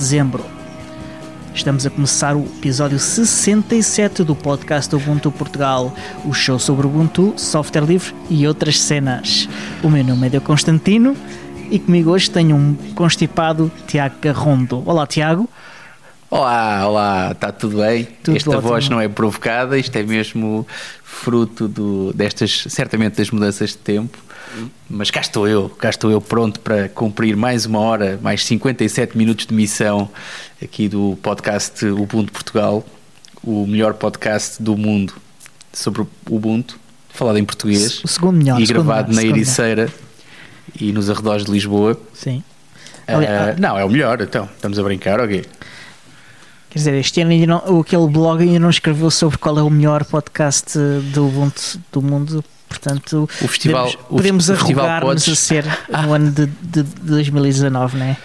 dezembro. Estamos a começar o episódio 67 do podcast Ubuntu Portugal, o show sobre Ubuntu, software livre e outras cenas. O meu nome é Deu Constantino e comigo hoje tenho um constipado Tiago Garrondo. Olá, Tiago. Olá, olá, está tudo bem? Tudo Esta ótimo. voz não é provocada, isto é mesmo fruto do, destas, certamente das mudanças de tempo. Mas cá estou eu, cá estou eu pronto para cumprir mais uma hora, mais 57 minutos de missão aqui do podcast Ubuntu Portugal, o melhor podcast do mundo sobre o Ubuntu, falado em português O segundo melhor. e segundo gravado melhor, na Ericeira e nos arredores de Lisboa. Sim. Ali- não, é o melhor, então, estamos a brincar, ok? Quer dizer, este ano ainda não, aquele blog ainda não escreveu sobre qual é o melhor podcast do Ubuntu do mundo. Portanto, O festival- podemos, o podemos festival arrogar-nos a ser no ano de, de 2019, não é?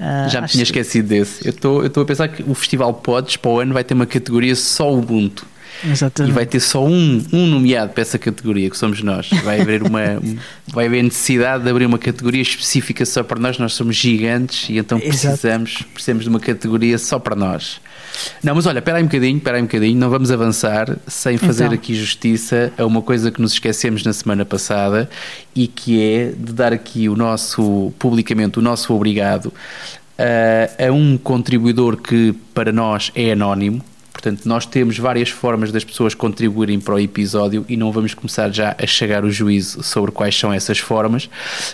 Ah, Já me tinha que- esquecido desse. Eu estou a pensar que o Festival Pods para o ano vai ter uma categoria só Ubuntu. E Exatamente. vai ter só um, um nomeado para essa categoria, que somos nós. Vai haver uma um- vai haver necessidade de abrir uma categoria específica só para nós. Nós somos gigantes e então Exato. precisamos, precisamos de uma categoria só para nós. Não, mas olha, espera aí um bocadinho, espera aí um bocadinho, não vamos avançar sem fazer Então. aqui justiça a uma coisa que nos esquecemos na semana passada e que é de dar aqui o nosso, publicamente, o nosso obrigado a, a um contribuidor que para nós é anónimo. Portanto, nós temos várias formas das pessoas contribuírem para o episódio e não vamos começar já a chegar o juízo sobre quais são essas formas,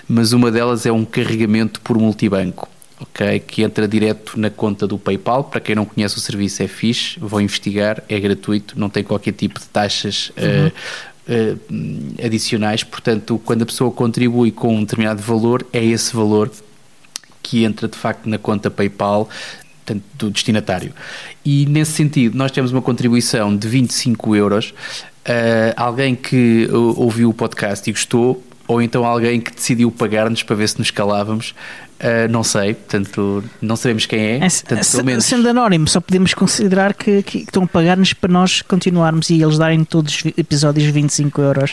mas uma delas é um carregamento por multibanco. Ok? Que entra direto na conta do PayPal. Para quem não conhece o serviço, é fixe. Vão investigar, é gratuito, não tem qualquer tipo de taxas eh, eh, adicionais. Portanto, quando a pessoa contribui com um determinado valor, é esse valor que entra de facto na conta PayPal portanto, do destinatário. E nesse sentido, nós temos uma contribuição de 25 euros. Uh, alguém que uh, ouviu o podcast e gostou, ou então alguém que decidiu pagar-nos para ver se nos calávamos, uh, não sei, portanto, não sabemos quem é. É, portanto, se- menos- Sendo anónimo, só podemos considerar que, que estão a pagar-nos para nós continuarmos e eles darem todos os episódios 25 euros.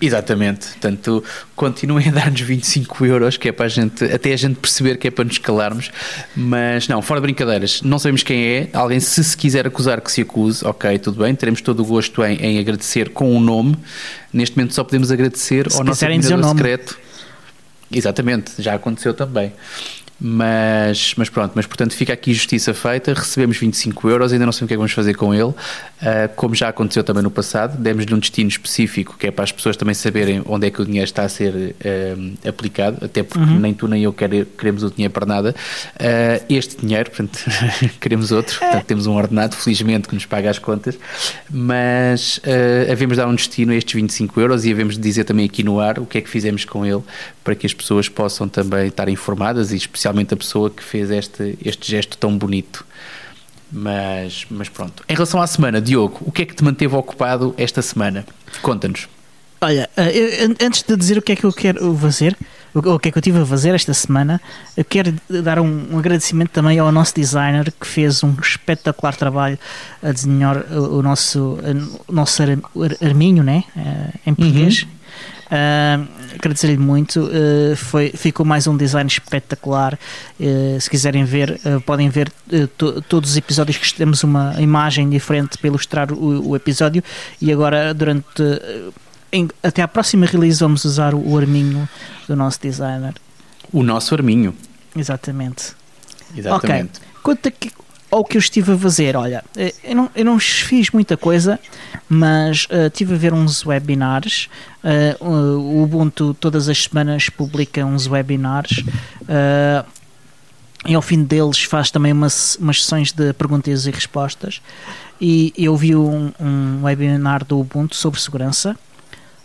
Exatamente, portanto, continuem a dar-nos 25 euros, que é para a gente, até a gente perceber que é para nos calarmos, mas não, fora de brincadeiras, não sabemos quem é, alguém se se quiser acusar que se acuse, ok, tudo bem, teremos todo o gosto em, em agradecer com um nome, neste momento só podemos agradecer Se ao nosso o admirador nome. secreto, exatamente, já aconteceu também. Mas, mas pronto, mas portanto fica aqui justiça feita. Recebemos 25 euros, ainda não sei o que é que vamos fazer com ele. Ah, como já aconteceu também no passado, demos-lhe um destino específico que é para as pessoas também saberem onde é que o dinheiro está a ser ah, aplicado, até porque nem tu nem eu quer- queremos o dinheiro para nada. Ah, este dinheiro, portanto, queremos outro, portanto, temos um ordenado, felizmente, que nos paga as contas, mas ah, havemos de dar um destino a estes 25 euros e havemos de dizer também aqui no ar o que é que fizemos com ele para que as pessoas possam também estar informadas e especialmente a pessoa que fez este, este gesto tão bonito. Mas, mas pronto. Em relação à semana, Diogo, o que é que te manteve ocupado esta semana? Conta-nos. Olha, eh, antes de dizer o que é que eu quero fazer, o o que é que eu tive a fazer esta semana, eu quero dar um, agradecimento também ao nosso designer que fez um espetacular trabalho a desenhar o, nosso, o nosso ar- ar- arminho, né? Eh, em português. Ah, Agradecer-lhe muito. eh, foi, ficou mais um design espetacular. Eh, se quiserem ver, eh, podem ver to- todos os episódios que temos uma imagem diferente para ilustrar o, o episódio. E agora, durante. em- até à próxima release, vamos usar o, o arminho do nosso designer. O nosso arminho. Exatamente. Exatamente. Quanto a que- ao que eu estive a fazer, olha, eh, eu não, eu não fiz muita coisa, mas eh, estive a ver uns webinars. eh, o Ubuntu todas as semanas publica uns webinars. eh, e ao fim deles faz também umas, umas sessões de perguntas e respostas. E eu vi um, um webinar do Ubuntu sobre segurança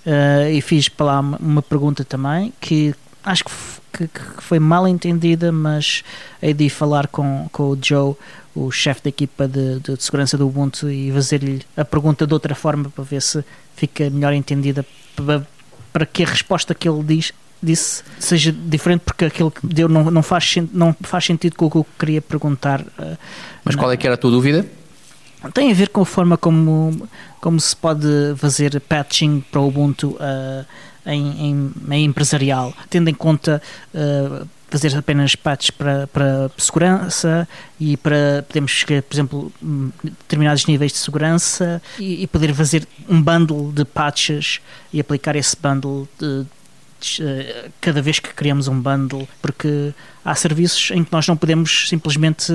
eh, e fiz para lá uma, pergunta também que acho que, que- que foi mal entendida, mas hei de falar com, com o Joe, o chefe da equipa de, de segurança do Ubuntu, e fazer-lhe a pergunta de outra forma para ver se fica melhor entendida para, para que a resposta que ele diz disse seja diferente porque aquilo que deu não, não, faz, não faz sentido com o que eu queria perguntar eh, Mas qual é que era a tua dúvida? tem a ver com a forma como, como se pode fazer patching para o Ubuntu eh, em, em, em empresarial, tendo em conta eh, fazer apenas patches para, para segurança e para podemos escolher, por exemplo, determinados níveis de segurança e, e poder fazer um bundle de patches e aplicar esse bundle de, cada vez que criamos um bundle, porque há serviços em que nós não podemos simplesmente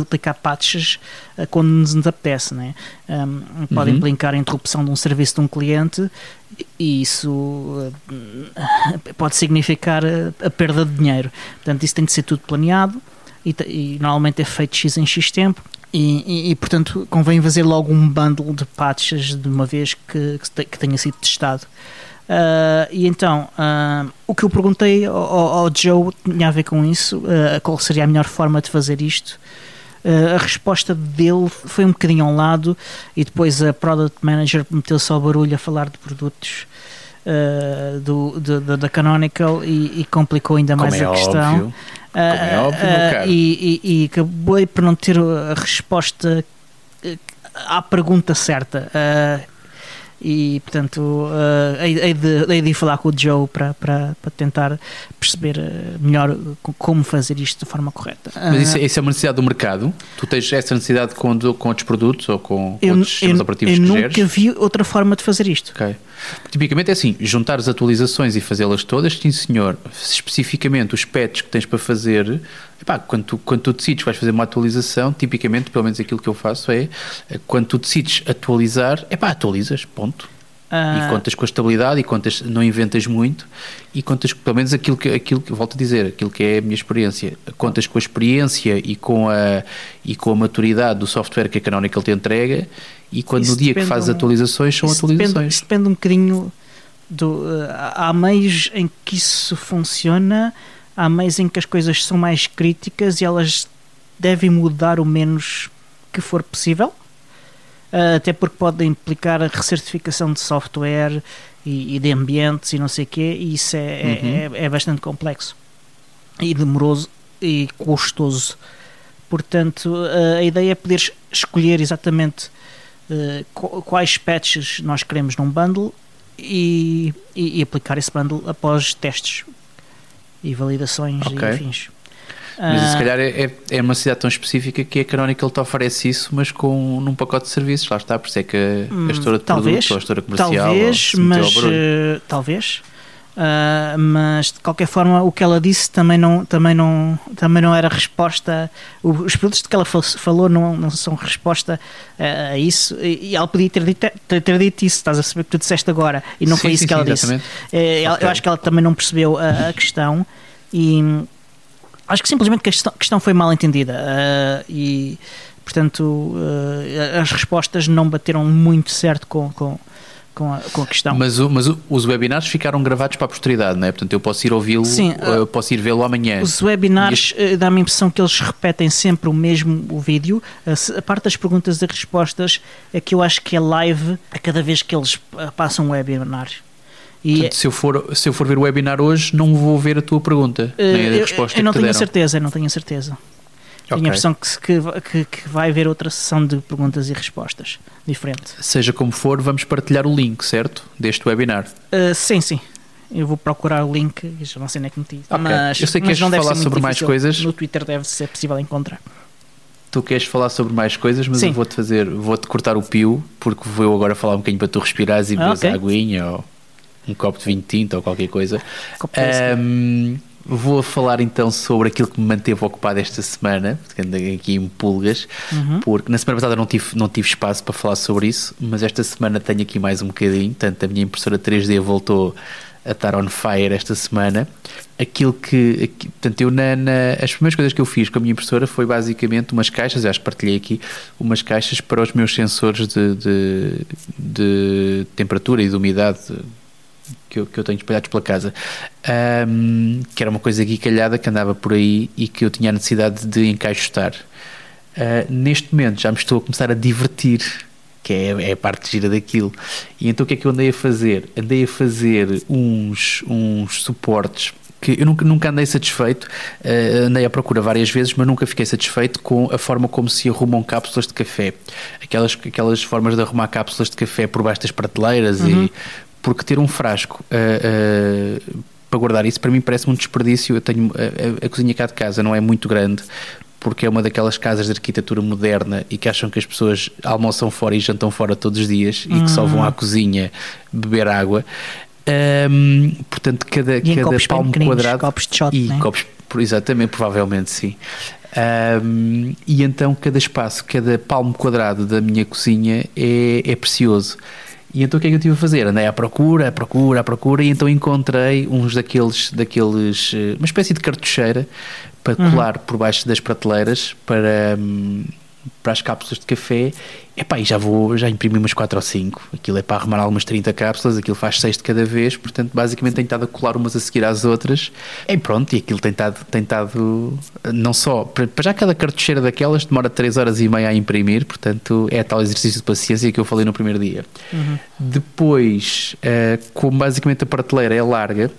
aplicar patches eh, quando nos apetece, né? um, podem uhum. implicar a interrupção de um serviço de um cliente e isso eh, pode significar a, perda de dinheiro. Portanto, isso tem de ser tudo planeado e, e normalmente é feito X em X tempo. E, e, e, portanto convém fazer logo um bundle de patches de uma vez que, que tenha sido testado. Uh, e então, uh, o que eu perguntei ao, ao, Joe tinha a ver com isso, uh, qual seria a melhor forma de fazer isto. a resposta dele foi um bocadinho ao lado e depois a Product Manager meteu-se ao barulho a falar de produtos do, da Canonical e, e, complicou ainda mais Como a é questão. Óbvio. Como é óbvio, e, e, e acabei por não ter a resposta à pergunta certa. Uh, e portanto uh, hei, de, hei de falar com o Joe para, para, para tentar perceber eh, melhor como fazer isto de forma correta. Mas isso, é, isso é uma necessidade do mercado? Tu tens essa necessidade com, com outros produtos ou com, eu, outros sistemas eu, operativos eu que nunca geres? vi outra forma de fazer isto. Ok. Tipicamente é assim, juntar as atualizações e fazê-las todas, sim senhor, especificamente os patches que tens para fazer, epá, quando, tu, quando tu decides que vais fazer uma atualização, tipicamente, pelo menos aquilo que eu faço é, quando tu decides atualizar, epá, atualizas, ponto. E contas com a estabilidade e contas, não inventas muito e contas, pelo menos aquilo que, aquilo que volto a dizer, aquilo que é a minha experiência, contas com a experiência e com a, e com a maturidade do software que a Canonical te entrega e quando isso no dia que fazes um, atualizações são atualizações. Depende, isso depende um bocadinho do. Uh, há meios em que isso funciona, há meios em que as coisas são mais críticas e elas devem mudar o menos que for possível. Uh, até porque pode implicar a recertificação de software e, e, de ambientes e não sei o quê, e isso é, é uhum. é, é, bastante complexo e demoroso e custoso. Portanto, uh, a ideia é poder escolher exatamente uh, quais patches nós queremos num bundle e, e, e, aplicar esse bundle após testes e validações okay. e afins. Mas se ah. calhar é, é, é uma cidade tão específica que a Canonical te oferece isso, mas com, num pacote de serviços, lá está, por isso é que a, a gestora de talvez, produto ou a gestora comercial talvez, mas uh, talvez Uh, mas de qualquer forma o que ela disse também não, também não, também não era resposta. Os produtos de que ela falou não, não são resposta a, a isso. E, ela podia ter dito, ter, ter, dito isso, estás a saber que tu disseste agora, e não sim, foi isso sim, que ela sim, disse. É, okay. Eu acho que ela também não percebeu a, a questão e acho que simplesmente a questão, a questão foi mal entendida. Uh, e portanto uh, as respostas não bateram muito certo com, com com a, com a questão. Mas, o, mas o, os webinars ficaram gravados para a posteridade, não é? Portanto, eu posso ir ouvi-lo, eu posso ir vê-lo amanhã. Os webinars este... Eh, dá-me a impressão que eles repetem sempre o mesmo o vídeo. A, parte das perguntas e respostas é que eu acho que é live a cada vez que eles eh, passam um webinar. E Portanto, se, eu for, se eu for ver o webinar hoje, não vou ver a tua pergunta, uh, nem a resposta eu, eu não tenho deram. certeza, eu não tenho certeza. Tenho a impressão que, que, que, vai haver outra sessão de perguntas e respostas diferente. Seja como for, vamos partilhar o link, certo? Deste webinar. Uh, sim, sim. Eu vou procurar o link, já não sei nem é que meti. Okay. Mas, eu sei que queres falar sobre mais coisas. No Twitter deve ser possível encontrar. Tu queres falar sobre mais coisas, mas sim. eu vou-te fazer, vou-te cortar o pio, porque vou agora falar um bocadinho para tu respirares e beberes okay. a aguinha ou um copo de vinho tinto ou qualquer coisa. Um, Vou falar então sobre aquilo que me manteve ocupado esta semana, andei aqui em pulgas, uhum. porque na semana passada não tive, não tive espaço para falar sobre isso, mas esta semana tenho aqui mais um bocadinho. Tanto a minha impressora 3D voltou a estar on fire esta semana. Aquilo que, aqui, portanto, eu na, na, as primeiras coisas que eu fiz com a minha impressora foi basicamente umas caixas, acho que partilhei aqui, umas caixas para os meus sensores de, de, de temperatura e de umidade que eu, que eu tenho espalhados pela casa, um, que era uma coisa guicalhada que andava por aí e que eu tinha a necessidade de encaixotar. Uh, neste momento já me estou a começar a divertir, que é, é a parte gira daquilo. E então o que é que eu andei a fazer? Andei a fazer uns, uns suportes que eu nunca, nunca andei satisfeito, uh, andei à procura várias vezes, mas nunca fiquei satisfeito com a forma como se arrumam cápsulas de café. Aquelas, aquelas formas de arrumar cápsulas de café por baixo das prateleiras uhum. e porque ter um frasco uh, uh, para guardar isso, para mim parece um desperdício. Eu tenho a, a, a cozinha cá de casa não é muito grande, porque é uma daquelas casas de arquitetura moderna e que acham que as pessoas almoçam fora e jantam fora todos os dias e que só vão à cozinha beber água. Um, portanto, cada, E cada palmo quadrado. copos de shot, e né? copos, exatamente, provavelmente sim. Um, e então cada espaço, cada palmo quadrado da minha cozinha é, é precioso. E então o que é que eu tive a fazer? Andei à procura, à procura, à procura, e então encontrei uns daqueles, daqueles eh, uma espécie de cartucheira para colar por baixo das prateleiras para, hum, para as cápsulas de café. Epá, e já vou, já imprimi umas 4 ou 5. Aquilo é para arrumar algumas 30 cápsulas, aquilo faz 6 de cada vez, portanto, basicamente tenho estado a colar umas a seguir às outras. E pronto, e aquilo tem estado, tem estado não só, para já cada cartucheira daquelas demora 3 horas e meia a imprimir, portanto, é tal exercício de paciência que eu falei no primeiro dia. Depois, eh, como basicamente a prateleira é larga,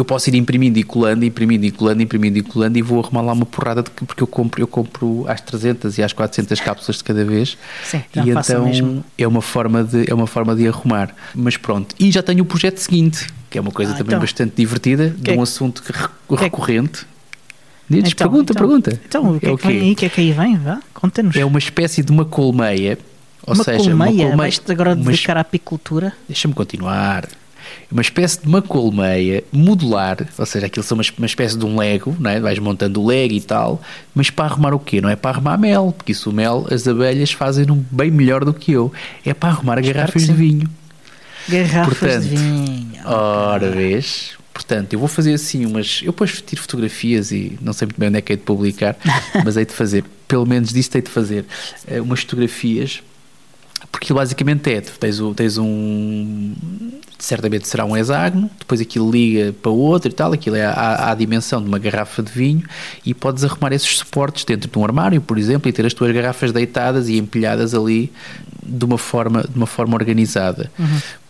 eu posso ir imprimindo e colando, imprimindo e colando, imprimindo e colando e vou arrumar lá uma porrada de, porque eu compro, eu compro às 300 e às 400 cápsulas de cada vez. Sim, e então mesmo. é uma forma de é uma forma de arrumar. Mas pronto, e já tenho o projeto seguinte, que é uma coisa Ah, também então. bastante divertida, Que é de um que- assunto que é recorrente. Dizes, Então, pergunta, então, pergunta. Então, o que é, É que vem aí? O que é que aí vem? Vá, conta-nos. É uma espécie de uma colmeia, ou uma seja, colmeia? uma colmeia, Vais-te agora dedicar à apicultura? Deixa-me continuar. Uma espécie de uma colmeia modular, ou seja, aquilo são uma, uma espécie de um Lego, não é? vais montando o Lego e tal, mas para arrumar o quê? Não é para arrumar mel, porque isso o mel, as abelhas fazem bem melhor do que eu. É para arrumar Espero garrafas de vinho. Garrafas Portanto, de vinho. Ora, vês? Portanto, eu vou fazer assim umas. Eu depois tiro fotografias e não sei muito bem onde é que hei de publicar, mas hei de fazer, pelo menos disto hei de fazer, eh, umas fotografias, porque basicamente é: tens, tens um. Certamente será um hexágono, depois aquilo liga para outro e tal, aquilo é à, à dimensão de uma garrafa de vinho e podes arrumar esses suportes dentro de um armário, por exemplo, e ter as tuas garrafas deitadas e empilhadas ali de uma forma, de uma forma organizada.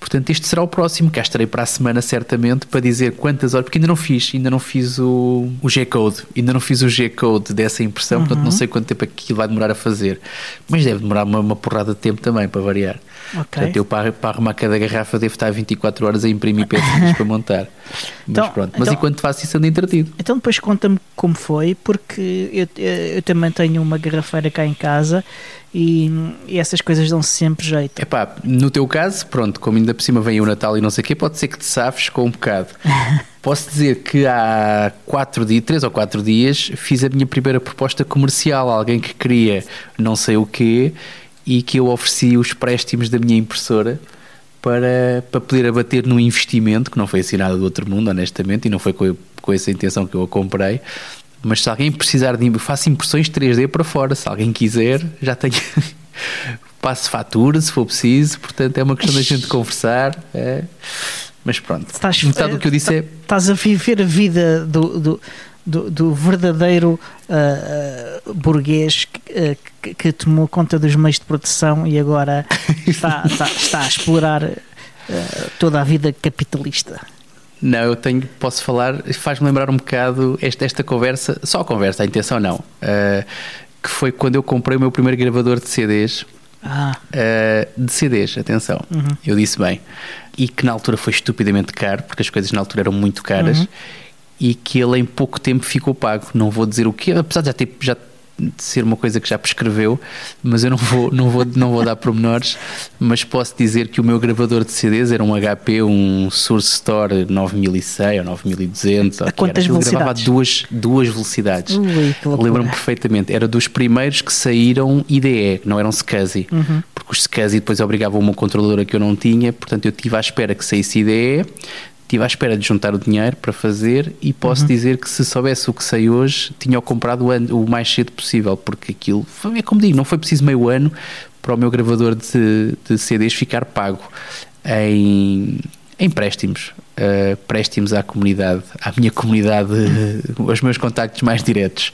Portanto, este será o próximo, cá estarei para a semana certamente para dizer quantas horas, porque ainda não fiz, ainda não fiz o, o G-Code, ainda não fiz o G-Code dessa impressão, portanto não sei quanto tempo é aquilo vai demorar a fazer, mas deve demorar uma, uma porrada de tempo também para variar. Ok. Portanto, eu para, para arrumar cada garrafa devo estar 24 horas a imprimir peças para montar. Mas Então- pronto, mas então- enquanto faço isso ando entretido. Então depois conta-me como foi, porque eu, eu, eu também tenho uma garrafeira cá em casa e, e essas coisas dão-se sempre jeito. Epá, no teu caso, pronto, como ainda por cima vem o Natal e não sei o quê, pode ser que te safes com um bocado. Posso dizer que há quatro dias, três ou quatro dias, fiz a minha primeira proposta comercial a alguém que queria não sei o quê e que eu ofereci os préstimos da minha impressora para, para poder abater no investimento, que não foi assim nada do outro mundo, honestamente, e não foi com, com essa intenção que eu a comprei. Mas se alguém precisar de. Faço impressões 3D para fora, se alguém quiser, já tenho. Passo fatura se for preciso, portanto é uma questão da gente conversar. é. Mas pronto, Estás- metade do que eu disse é. Estás a viver a vida do, do, do, do verdadeiro ah, burguês que, ah, que- que tomou conta dos meios de produção e agora está, está, está a explorar toda a vida capitalista. Não, eu tenho, posso falar, faz-me lembrar um bocado esta, esta conversa, só a conversa, a intenção não, eh, que foi quando eu comprei o meu primeiro gravador de CDs, Ah, eh, de CDs, atenção, Uhum. eu disse bem, e que na altura foi estupidamente caro, porque as coisas na altura eram muito caras, Uhum. e que ele em pouco tempo ficou pago. Não vou dizer o que, apesar de já ter já de ser uma coisa que já prescreveu, mas eu não vou, não vou, não vou dar pormenores, mas posso dizer que o meu gravador de CDs era um HP, um Source Store 9100 ou 9200, ou A era. quantas Aquilo gravava a velocidades? duas, duas velocidades. Lembro-me perfeitamente, era dos primeiros que saíram IDE, não eram SCSI, Uhum. porque os SCSI depois obrigavam uma controladora que eu não tinha, portanto eu estive à espera que saísse IDE, estive à espera de juntar o dinheiro para fazer e posso Uhum. dizer que se soubesse o que sei hoje, tinha-o comprado o, mais cedo possível, porque aquilo, foi, é como digo, não foi preciso meio ano para o meu gravador de, de CDs ficar pago em, em préstimos. Uh, préstimos à comunidade, à minha comunidade, aos meus contactos mais diretos.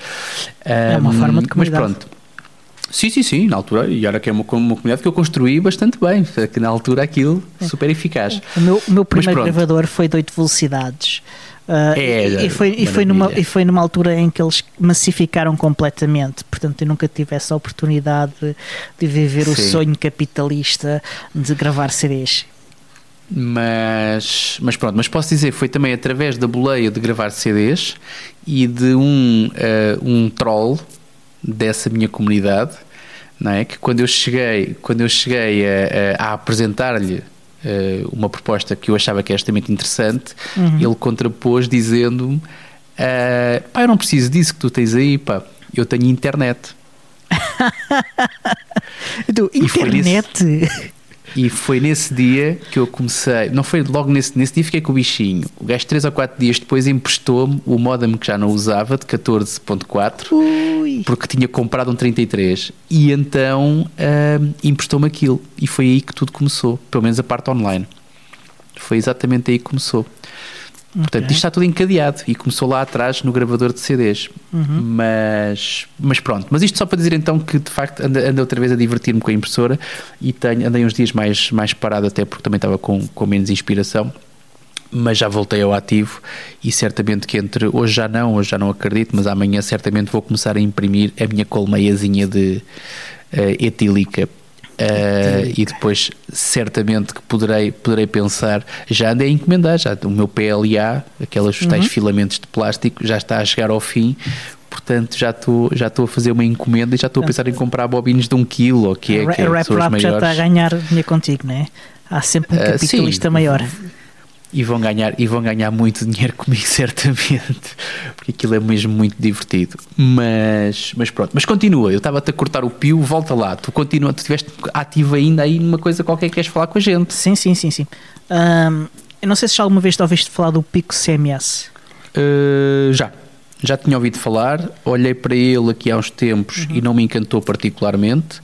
É uma Um, forma de Mas comunidade. pronto. Sim, sim, sim, na altura, e olha que é uma, uma comunidade que eu construí bastante bem, que na altura aquilo super eficaz. O meu, o meu primeiro gravador foi de 8 velocidades. Ah, É, e, e foi, e, foi numa, e foi numa altura em que eles massificaram completamente. Portanto, eu nunca tive essa oportunidade de, de viver o Sim. sonho capitalista de gravar CDs. Mas, mas pronto, mas posso dizer, foi também através da boleia de gravar CDs e de um, uh, um troll dessa minha comunidade, não é? Que quando eu cheguei, quando eu cheguei a, a, a apresentar-lhe uh, uma proposta que eu achava que era extremamente interessante, uhum. ele contrapôs dizendo-me: uh, pá, eu não preciso disso que tu tens aí, pá, eu tenho internet. internet? E foi nesse dia que eu comecei. Não foi logo nesse, nesse dia, fiquei com o bichinho. O gajo, 3 ou 4 dias depois, emprestou-me o modem que já não usava, de 14.4, porque tinha comprado um 33. E então uh, emprestou-me aquilo. E foi aí que tudo começou, pelo menos a parte online. Foi exatamente aí que começou. Portanto, isto está tudo encadeado e começou lá atrás no gravador de CDs. Uhum. Mas, mas pronto, mas isto só para dizer então que de facto ando, outra vez a divertir-me com a impressora e tenho, andei uns dias mais, mais parado até porque também estava com, com menos inspiração. Mas já voltei ao ativo e certamente que entre hoje já não, hoje já não acredito, mas amanhã certamente vou começar a imprimir a minha colmeiazinha de uh, etílica Uh, e depois certamente que poderei, poderei pensar, já andei a encomendar, já o meu PLA, aqueles uhum. tais filamentos de plástico, já está a chegar ao fim, portanto já estou, já estou a fazer uma encomenda e já estou a pensar em comprar bobines de um quilo, que é, que é, a Rap Rap já está a ganhar dinheiro contigo, não é? Há sempre um uh, capitalista sim, maior e vão ganhar e vão ganhar muito dinheiro comigo certamente. Porque aquilo é mesmo muito divertido. Mas mas pronto. Mas continua. Eu estava a cortar o pio volta lá. Tu continua tu estiveste ativo ainda aí numa coisa qualquer que queres falar com a gente. Sim sim sim sim. Um, eu não sei se já alguma vez ouviste falar do Pico CMS uh, já. Já tinha ouvido falar, olhei para ele aqui há uns tempos uhum. e não me encantou particularmente.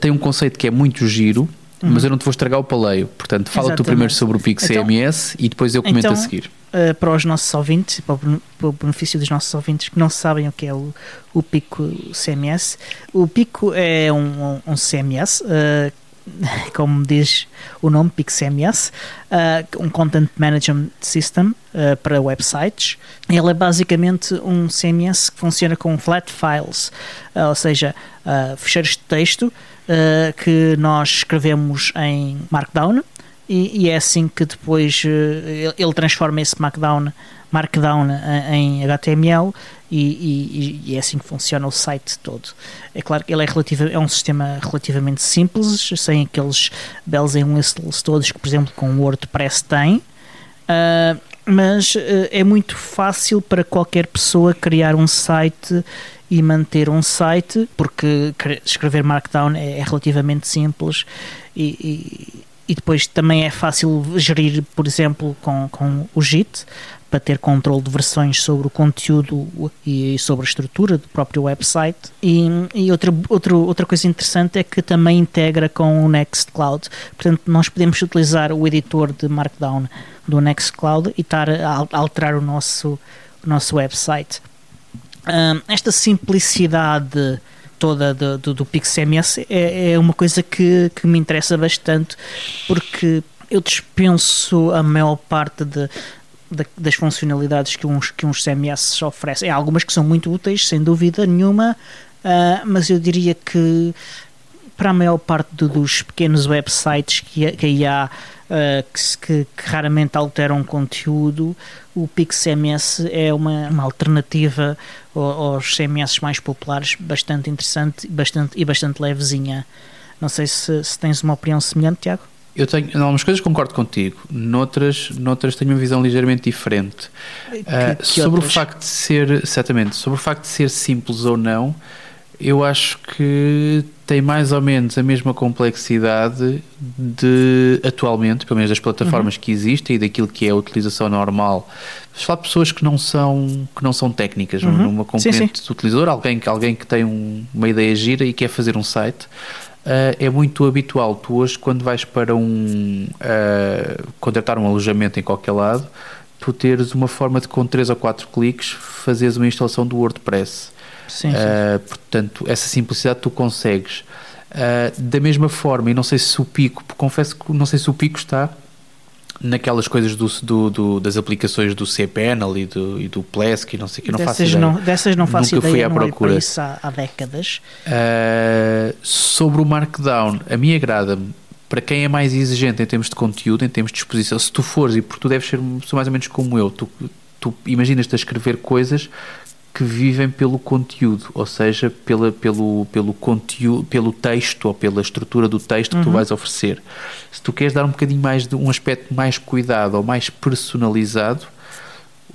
Tem um conceito que é muito giro, Uhum. Mas eu não te vou estragar o paleio. Portanto, fala Exatamente. tu primeiro sobre o Pico então, CMS e depois eu comento então, a seguir. Uh, para os nossos ouvintes, para o, para o, benefício dos nossos ouvintes que não sabem o que é o, o Pico CMS, o Pico é um, um, um CMS. Uh, como diz o nome, PixMS, uh, um Content Management System uh, para websites. Ele é basicamente um CMS que funciona com flat files, uh, ou seja, fecheiros de texto uh, que nós escrevemos em Markdown e, e é assim que depois uh, ele transforma esse Markdown, Markdown em HTML e, e, e, é assim que funciona o site todo. É claro que ele é, relativa, é um sistema relativamente simples, sem aqueles bells and whistles todos que, por exemplo, com o WordPress tem, uh, mas uh, é muito fácil para qualquer pessoa criar um site e manter um site, porque escrever Markdown é, é relativamente simples e, e, depois também é fácil gerir, por exemplo, com, com o JIT, para ter controle de versões sobre o conteúdo e sobre a estrutura do próprio website. E, e outra, outra, coisa interessante é que também integra com o Nextcloud. Portanto, nós podemos utilizar o editor de Markdown do Nextcloud e estar a alterar o nosso, o nosso website esta simplicidade toda do, do, do PixMS é, é uma coisa que, que me interessa bastante porque eu dispenso a maior parte de, de, das funcionalidades que uns, que uns CMS oferecem. Há algumas que são muito úteis, sem dúvida nenhuma, uh, mas eu diria que para a maior parte do, dos pequenos websites que, que há uh, que, que, raramente alteram conteúdo, o PixMS é uma, uma alternativa aos CMS mais populares, bastante interessante bastante, e bastante levezinha. Não sei se, se tens uma opinião semelhante, Tiago. Eu tenho, em algumas coisas concordo contigo, noutras, noutras tenho uma visão ligeiramente diferente. Que, uh, que sobre outras? o facto de ser, exatamente, sobre o facto de ser simples ou não, eu acho que tem mais ou menos a mesma complexidade de atualmente, pelo menos das plataformas uhum. que existem e daquilo que é a utilização normal. Vamos falar de pessoas que não são, que não são técnicas, uhum. numa componente do utilizador, alguém, alguém que tem um, uma ideia gira e quer fazer um site. Uh, é muito habitual tu hoje quando vais para um uh, contratar um alojamento em qualquer lado tu teres uma forma de com 3 ou 4 cliques fazeres uma instalação do WordPress Sim, sim. Uh, portanto, essa simplicidade tu consegues. Uh, da mesma forma, e não sei se o pico, confesso que não sei se o pico está naquelas coisas do, do, do das aplicações do cPanel e do, e do Plesk e não sei que não dessas faço ideia. Não, dessas não faço Nunca ideia, fui à procura. isso há, há décadas. Uh, sobre o Markdown, a mim agrada-me para quem é mais exigente em termos de conteúdo, em termos de exposição, se tu fores, e porque tu deves ser mais ou menos como eu, tu, tu imaginas-te a escrever coisas que vivem pelo conteúdo, ou seja, pela, pelo, pelo conteúdo, pelo texto ou pela estrutura do texto uhum. que tu uhum. vais oferecer. Se tu queres dar um bocadinho mais de um aspecto mais cuidado ou mais personalizado,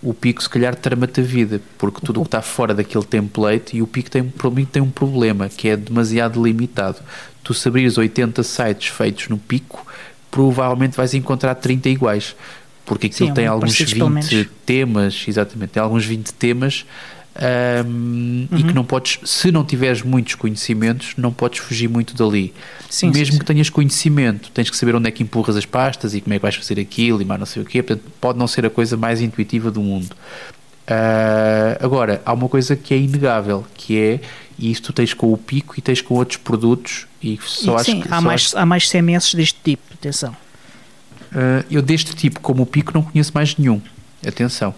o pico se calhar trama-te a vida, porque tudo o que está fora daquele template e o pico tem, para mim tem um problema, que é demasiado limitado. Tu se abrires 80 sites feitos no pico, provavelmente vais encontrar 30 iguais, porque aquilo Sim, tem alguns 20 temas, exatamente, tem alguns 20 temas um, uhum. e que não podes, se não tiveres muitos conhecimentos, não podes fugir muito dali. Sim, Mesmo sim, que tenhas conhecimento, tens que saber onde é que empurras as pastas e como é que vais fazer aquilo e mais não sei o quê. Portanto, pode não ser a coisa mais intuitiva do mundo. Uh, agora, há uma coisa que é inegável, que é, e isso tu tens com o Pico e tens com outros produtos, e só e, acho sim, que. Há, mais, acho... há mais CMS deste tipo, atenção. Uh, eu deste tipo, como o Pico, não conheço mais nenhum. Atenção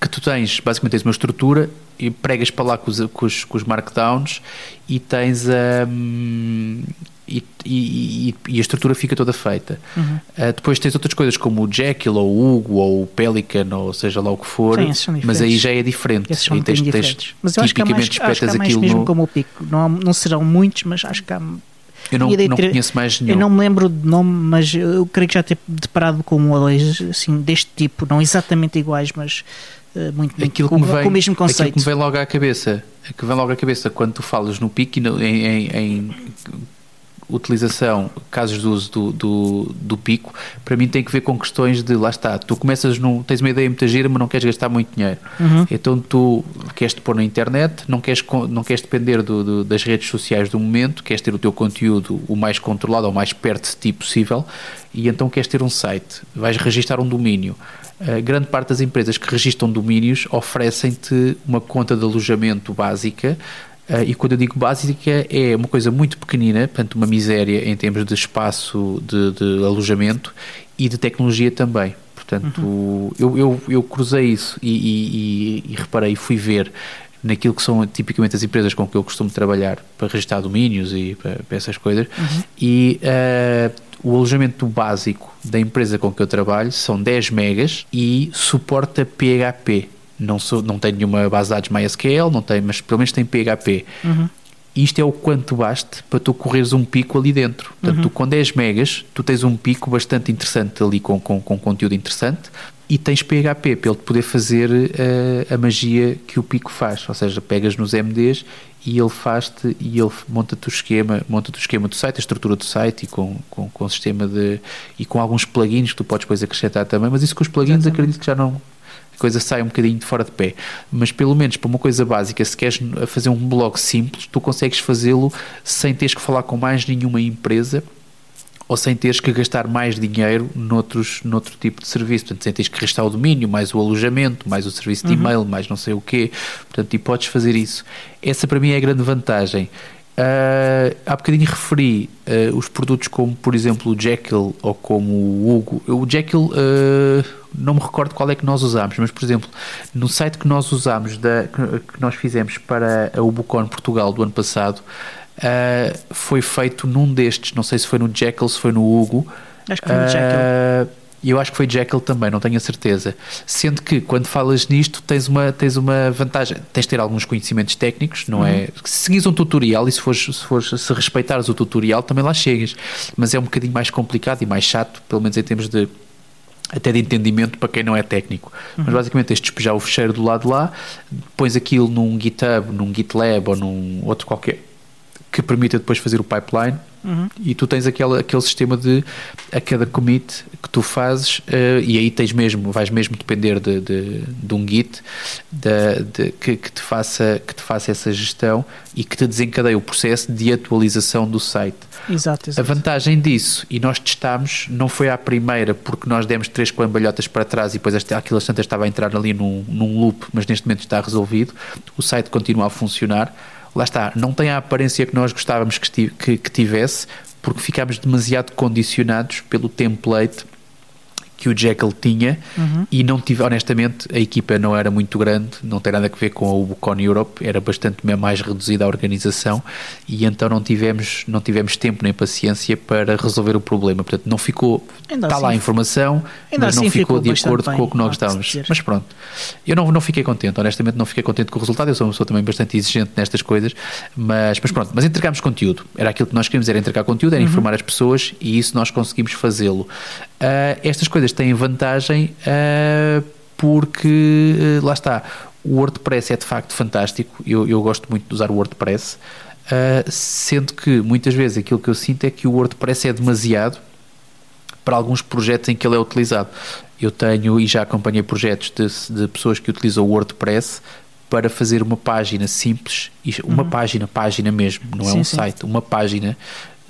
que tu tens, basicamente tens uma estrutura e pregas para lá com os, com os, com os markdowns e tens um, e, e, e, a estrutura fica toda feita. Uhum. Uh, depois tens outras coisas como o Jekyll ou o Hugo ou o Pelican ou seja lá o que for, Sim, mas aí já é diferente. Esses são um tens, tens, mas eu acho que há mais, acho que há mais mesmo no... como o Pico. Não, não serão muitos, mas acho que há eu não, não ter, conheço mais nenhum. Eu não me lembro de nome, mas eu creio que já ter deparado com um ou dois assim, deste tipo, não exatamente iguais, mas uh, muito, aquilo com, vem, com, o mesmo conceito. Aquilo que me vem logo à cabeça, que vem logo à cabeça quando tu falas no pico em, em, em utilização, casos de uso do, do, do, pico, para mim tem que ver com questões de, lá está, tu começas, no, tens uma ideia muito gira, mas não queres gastar muito dinheiro. Uhum. Então tu queres te pôr na internet, não queres, não queres depender do, do, das redes sociais do momento, queres ter o teu conteúdo o mais controlado, ou mais perto de ti possível, e então queres ter um site, vais registrar um domínio. Uh, grande parte das empresas que registram domínios oferecem-te uma conta de alojamento básica Uh, e quando eu digo básica, é uma coisa muito pequenina, portanto, uma miséria em termos de espaço de, de alojamento e de tecnologia também. Portanto, uhum. eu, eu, eu, cruzei isso e, e, e, e reparei, fui ver naquilo que são tipicamente as empresas com que eu costumo trabalhar para registrar domínios e para, para essas coisas. Uhum. E uh, o alojamento básico da empresa com que eu trabalho são 10 megas e suporta PHP não, sou, não tem nenhuma base de dados MySQL, não tem, mas pelo menos tem PHP. Uhum. Isto é o quanto baste para tu correres um pico ali dentro. Portanto, uhum. tu com 10 megas, tu tens um pico bastante interessante ali com, com, com conteúdo interessante e tens PHP para ele poder fazer uh, a magia que o pico faz. Ou seja, pegas nos MDs e ele faz-te e ele monta-te o esquema, monta-te o esquema do site, a estrutura do site e com, com, com o sistema de e com alguns plugins que tu podes depois acrescentar também, mas isso com os plugins Exatamente. acredito que já não a coisa sai um bocadinho de fora de pé. Mas pelo menos para uma coisa básica, se queres fazer um blog simples, tu consegues fazê-lo sem teres que falar com mais nenhuma empresa ou sem teres que gastar mais dinheiro noutros, noutro tipo de serviço. Portanto, sem teres que gastar o domínio, mais o alojamento, mais o serviço de uhum. e-mail, mais não sei o quê. Portanto, e podes fazer isso. Essa para mim é a grande vantagem. Uh, há bocadinho referi uh, os produtos como, por exemplo, o Jekyll ou como o Hugo. O Jekyll, uh, não me recordo qual é que nós usámos, mas, por exemplo, no site que nós usámos, da, que nós fizemos para a Ubucon Portugal do ano passado, foi feito num destes. Não sei se foi no Jekyll, se foi no Hugo. Acho que foi no Jekyll e eu acho que foi Jekyll também, não tenho a certeza. Sendo que quando falas nisto tens uma, tens uma vantagem, tens de ter alguns conhecimentos técnicos, não é? uhum. é? Se seguires um tutorial e se, fores, se, fores, se respeitares o tutorial também lá chegas, mas é um bocadinho mais complicado e mais chato, pelo menos em termos de até de entendimento para quem não é técnico. Uhum. Mas basicamente tens de despejar o fecheiro do lado de lá, pões aquilo num GitHub, num GitLab ou num outro qualquer que permita depois fazer o pipeline Uhum. E tu tens aquele, aquele sistema de a cada commit que tu fazes, uh, e aí tens mesmo, vais mesmo depender de, de, de um Git de, de, que, que, te faça, que te faça essa gestão e que te desencadeie o processo de atualização do site. Exato, exato. A vantagem disso, e nós testámos, não foi à primeira, porque nós demos três cambalhotas para trás e depois aquilo tantas estava a entrar ali num, num loop, mas neste momento está resolvido. O site continua a funcionar lá está, não tem a aparência que nós gostávamos que, que, que tivesse, porque ficámos demasiado condicionados pelo template que o Jekyll tinha uhum. e não tive, honestamente, a equipa não era muito grande, não tem nada a ver com a Ubucon Europe, era bastante mais reduzida a organização e então não tivemos, não tivemos tempo nem paciência para resolver o problema. Portanto, não ficou, ainda está assim, lá a informação, mas não assim ficou, ficou de acordo com o que nós gostávamos. Mas pronto, eu não, não fiquei contente, honestamente não fiquei contente com o resultado, eu sou uma pessoa também bastante exigente nestas coisas, mas, mas pronto, mas entregámos conteúdo, era aquilo que nós queríamos, era entregar conteúdo, era uhum. informar as pessoas e isso nós conseguimos fazê-lo. Uh, estas coisas coisas têm vantagem uh, porque, uh, lá está, o WordPress é de facto fantástico, eu, eu gosto muito de usar o WordPress, uh, sendo que muitas vezes aquilo que eu sinto é que o WordPress é demasiado para alguns projetos em que ele é utilizado. Eu tenho e já acompanhei projetos de, de pessoas que utilizam o WordPress para fazer uma página simples, uma uhum. página, página mesmo, não é sim, é um sim. site, uma página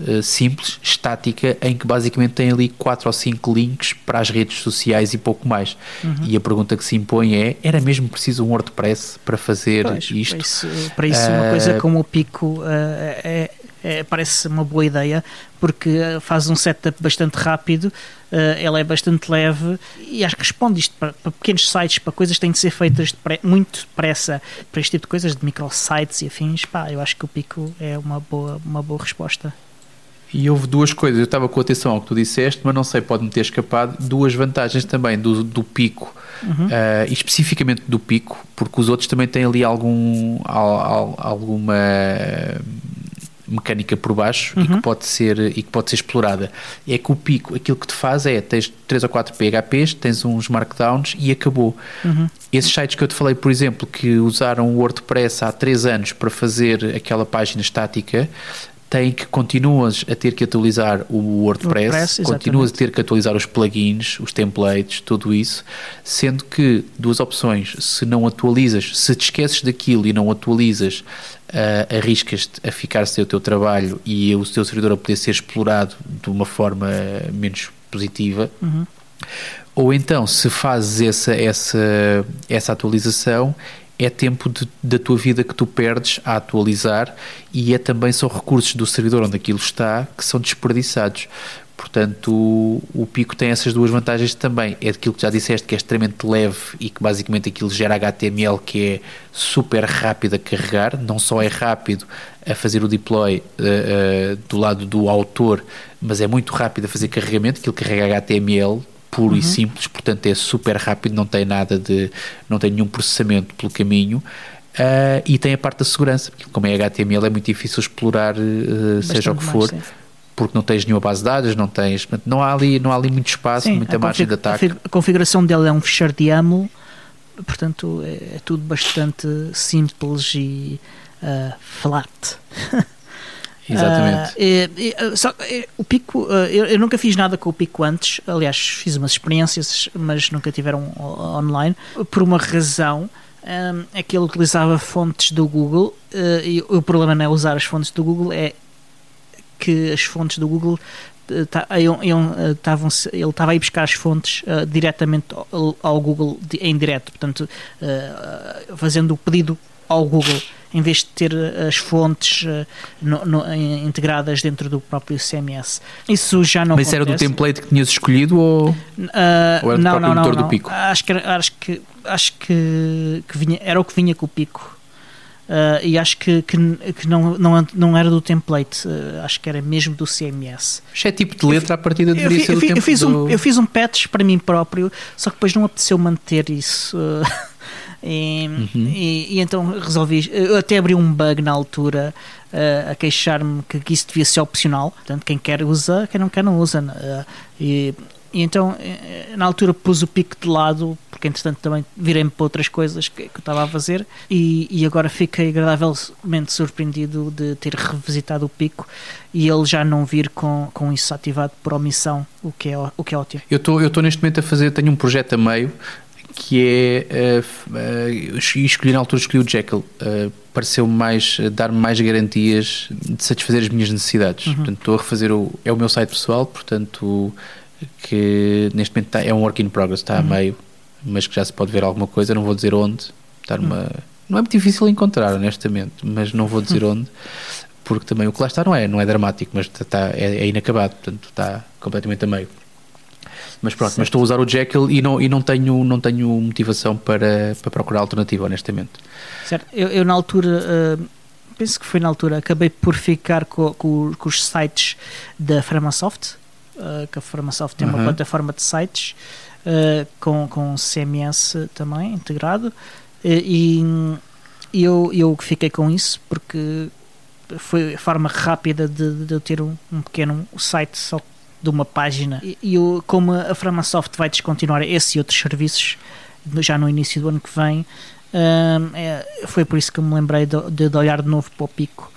eh, simples, estática, em que basicamente tem ali quatro ou cinco links para as redes sociais e pouco mais. Uhum. E a pergunta que se impõe é: era mesmo preciso um WordPress para fazer pois, isto? Para isso, para isso uh, uma coisa eh, como o Pico uh, é, é, parece uma boa ideia porque faz um setup bastante rápido, uh, ela é bastante leve e acho que responde isto para, para pequenos sites, para coisas que têm de ser feitas de muito depressa, para este tipo de coisas, de microsites e afins. Pá, eu acho que o Pico é uma boa, uma boa resposta. E houve duas coisas, eu estava com atenção ao que tu disseste, mas não sei, pode-me ter escapado, duas vantagens também do, do pico, uhum. uh, especificamente do pico, porque os outros também têm ali algum, al, alguma mecânica por baixo uhum. e, que uhum. pode ser, e que pode ser explorada. É que o pico, aquilo que te faz é, tens 3 ou 4 PHPs, tens uns markdowns e acabou. Uhum. Esses sites que eu te falei, por exemplo, que usaram o WordPress há 3 anos para fazer aquela página estática, tem que continuas a ter que atualizar o WordPress, WordPress continuas a ter que atualizar os plugins, os templates, tudo isso, sendo que duas opções, se não atualizas, se te esqueces daquilo e não atualizas, uh, arriscas-te a ficar sem o teu trabalho e o teu servidor a poder ser explorado de uma forma menos positiva. Uhum. Ou então, se fazes essa, essa, essa atualização, é tempo de, da tua vida que tu perdes a atualizar e é também são recursos do servidor onde aquilo está que são desperdiçados. Portanto, o, o Pico tem essas duas vantagens também. É aquilo que já disseste, que é extremamente leve e que basicamente aquilo gera HTML que é super rápido a carregar. Não só é rápido a fazer o deploy uh, uh, do lado do autor, mas é muito rápido a fazer carregamento. Aquilo carrega HTML puro uhum. e simples, portanto é super rápido, não tem nada de. não tem nenhum processamento pelo caminho. Uh, e tem a parte da segurança, porque como é HTML é muito difícil explorar, uh, seja o que for, mais, porque não tens nenhuma base de dados, não tens. Não há ali, não há ali muito espaço, sim, muita margem de ataque. A configuração dele é um fechar de YAML, portanto é, é tudo bastante simples e uh, flat. Exatamente. Uh, só, o Pico, uh, eu, eu, nunca fiz nada com o Pico antes, aliás, fiz umas experiências, mas nunca tiveram online, por uma razão. Um, é que ele utilizava fontes do Google uh, e o problema não é usar as fontes do Google, é que as fontes do Google tavam ele estava a ir buscar as fontes uh, diretamente ao, ao Google em direto, portanto, uh, fazendo o pedido ao Google em vez de ter eh, as fontes uh, no, no, integradas dentro do próprio CMS. Isso já não Mas acontece. era do template que tinhas escolhido ou, uh, ou era do não, não, motor não, do Pico? Acho que, acho que, acho que, que vinha, era o que vinha com o Pico. Uh, e acho que, que, que, não, não, não era do template, uh, acho que era mesmo do CMS. Isto é tipo de letra a partida deveria eu, ser do eu, eu fiz do... um Eu fiz um patch para mim próprio, só que depois não apeteceu manter isso. Uh, E, uhum. e, e, então resolvi. Eu até abri um bug na altura uh, a queixar-me que, que, isso devia ser opcional. Portanto, quem quer usa, quem não quer não usa. Uh, e, e, então, eh, na altura, pus o pico de lado, porque entretanto também virei-me para outras coisas que, que eu estava a fazer. E, e, agora fiquei agradavelmente surpreendido de ter revisitado o pico e ele já não vir com, com isso ativado por omissão, o que é, o que é ótimo. Eu estou neste momento a fazer, tenho um projeto a meio que é uh, uh, escolhi na altura escolhi o Jekyll uh, pareceu-me mais dar-me mais garantias de satisfazer as minhas necessidades uhum. portanto estou a refazer o é o meu site pessoal portanto que neste momento está, é um work in progress está uhum. a meio mas que já se pode ver alguma coisa não vou dizer onde está numa uhum. não é muito difícil encontrar honestamente mas não vou dizer onde porque também o que lá está não é não é dramático mas está, é, é inacabado portanto está completamente a meio Mas pronto, certo. mas estou a usar o Jekyll e não, e não, tenho, não tenho motivação para, para procurar alternativa, honestamente. Certo, eu, eu na altura, uh, penso que foi na altura, acabei por ficar com, com, com os sites da Framasoft, uh, que a Framasoft tem uma plataforma de sites uh, com, com CMS também integrado, e, e eu, eu fiquei com isso porque foi a forma rápida de, de eu ter um, um pequeno site só de uma página. E, e eu, como a Framasoft vai descontinuar esse e outros serviços já no início do ano que vem, uh, é, foi por isso que me lembrei de, de olhar de novo para o Pico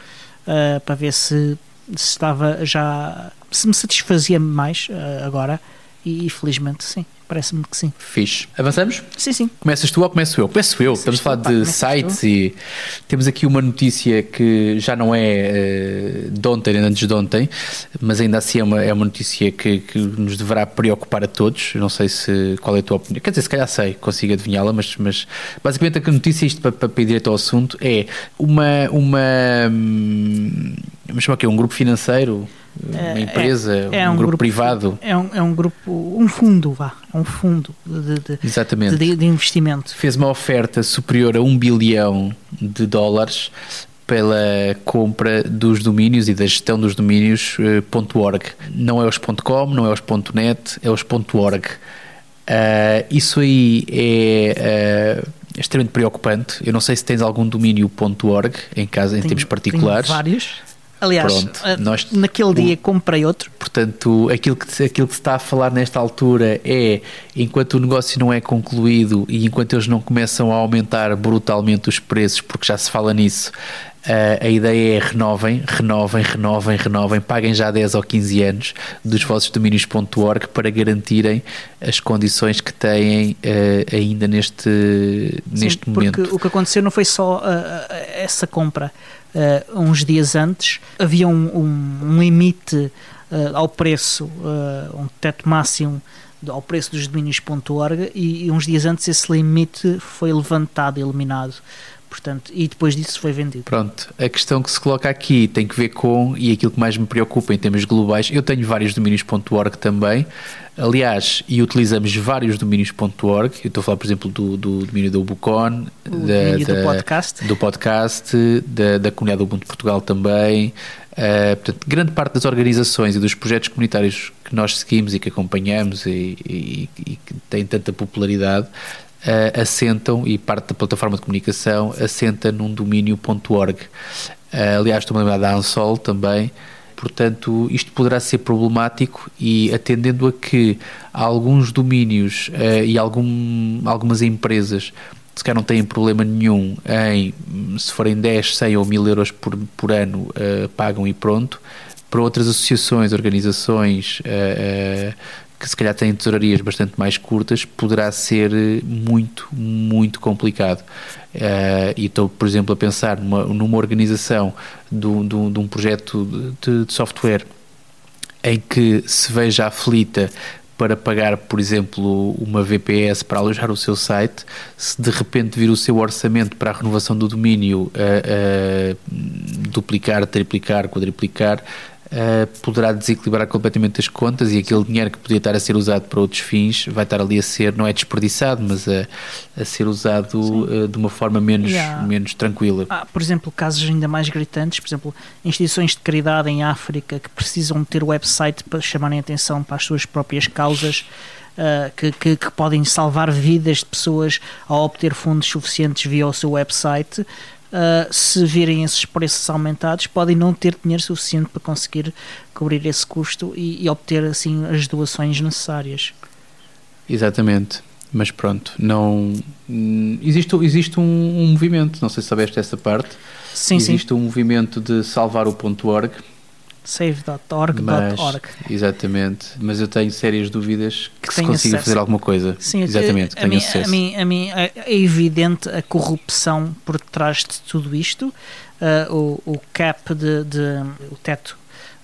uh, para ver se, se, estava já. se me satisfazia mais uh, agora. E, e felizmente sim. Parece-me que sim. Fixe. Avançamos? Sim, sim. Começas tu ou começo eu? Começo eu. Estamos a falar de sites tu? e temos aqui uma notícia que já não é uh, de ontem nem antes de ontem, mas ainda assim é uma, é uma notícia que, que nos deverá preocupar a todos. Eu não sei se qual é a tua opinião. Quer dizer, se calhar sei, consigo adivinhá-la, mas, mas basicamente a notícia, isto para, para ir direto ao assunto, é uma. uma hum, vamos chamar aqui, um grupo financeiro uma é, empresa, é, é um, um grupo, grupo, privado. É um, é um grupo, um fundo, vá, é um fundo de, de, Exatamente. De, de investimento. Fez uma oferta superior a um bilhão de dólares pela compra dos domínios e da gestão dos domínios uh, .org. Não é os .com, não é os .net, é os .org. Uh, isso aí é uh, extremamente preocupante. Eu não sei se tens algum domínio .org em casa, em termos particulares. Tenho vários. Aliás, Pronto, eh, nós, naquele dia comprei outro. Portanto, aquilo que, aquilo que se está a falar nesta altura é enquanto o negócio não é concluído e enquanto eles não começam a aumentar brutalmente os preços, porque já se fala nisso, Uh, a ideia é renovem, renovem, renovem, renovem, paguem já 10 ou 15 anos dos vossos domínios.org para garantirem as condições que têm uh, ainda neste, Sim, neste momento. Porque o que aconteceu não foi só uh, essa compra. uns dias antes havia um, um, um limite ao preço, um teto máximo ao preço dos domínios.org e, e uns dias antes esse limite foi levantado, eliminado. Portanto, e depois disso foi vendido. Pronto, a questão que se coloca aqui tem que ver com, e aquilo que mais me preocupa em termos globais, eu tenho vários domínios.org também, aliás, e utilizamos vários domínios.org, eu estou a falar, por exemplo, do, do domínio do Ubucon, da, da, do podcast, do podcast da, da comunidade Ubuntu Portugal também, Uh, portanto, grande parte das organizações e dos projetos comunitários que nós seguimos e que acompanhamos e, e, e que têm tanta popularidade uh, assentam, e parte da plataforma de comunicação assenta num domínio.org. Uh, eh, aliás, estou-me a lembrar da Ansol também. Portanto, isto poderá ser problemático e atendendo a que alguns domínios uh, e algum, algumas empresas se calhar não têm problema nenhum em, se forem 10, 100 ou 1000 euros por, por ano, uh, pagam e pronto. Para outras associações, organizações, uh, que se calhar têm tesourarias bastante mais curtas, poderá ser eh, muito, muito complicado. Uh, e estou, por exemplo, a pensar numa, numa organização de, de, de um projeto de, de, software em que se veja aflita para pagar, por exemplo, uma VPS para alojar o seu site, se de repente vir o seu orçamento para a renovação do domínio a duplicar, triplicar, quadriplicar, uh, poderá desequilibrar completamente as contas e aquele dinheiro que podia estar a ser usado para outros fins vai estar ali a ser, não é desperdiçado, mas a, a ser usado uh, de uma forma menos, yeah. menos tranquila. Há, por exemplo, casos ainda mais gritantes, por exemplo, instituições de caridade em África que precisam ter website para chamarem atenção para as suas próprias causas. Uh, que, que, que, podem salvar vidas de pessoas ao obter fundos suficientes via o seu website, uh, se virem esses preços aumentados, podem não ter dinheiro suficiente para conseguir cobrir esse custo e, e obter assim as doações necessárias. Exatamente. Mas pronto, não existe, existe um, um movimento, não sei se sabeste essa parte. Sim, existe sim. um movimento de salvar o ponto .org save.org.org. Exatamente, mas eu tenho sérias dúvidas que, que se consiga fazer alguma coisa. Sim, exatamente, a, a, mim, a, mim, a mim é, é evidente a corrupção por trás de tudo isto. Uh, o, o cap de, de, o teto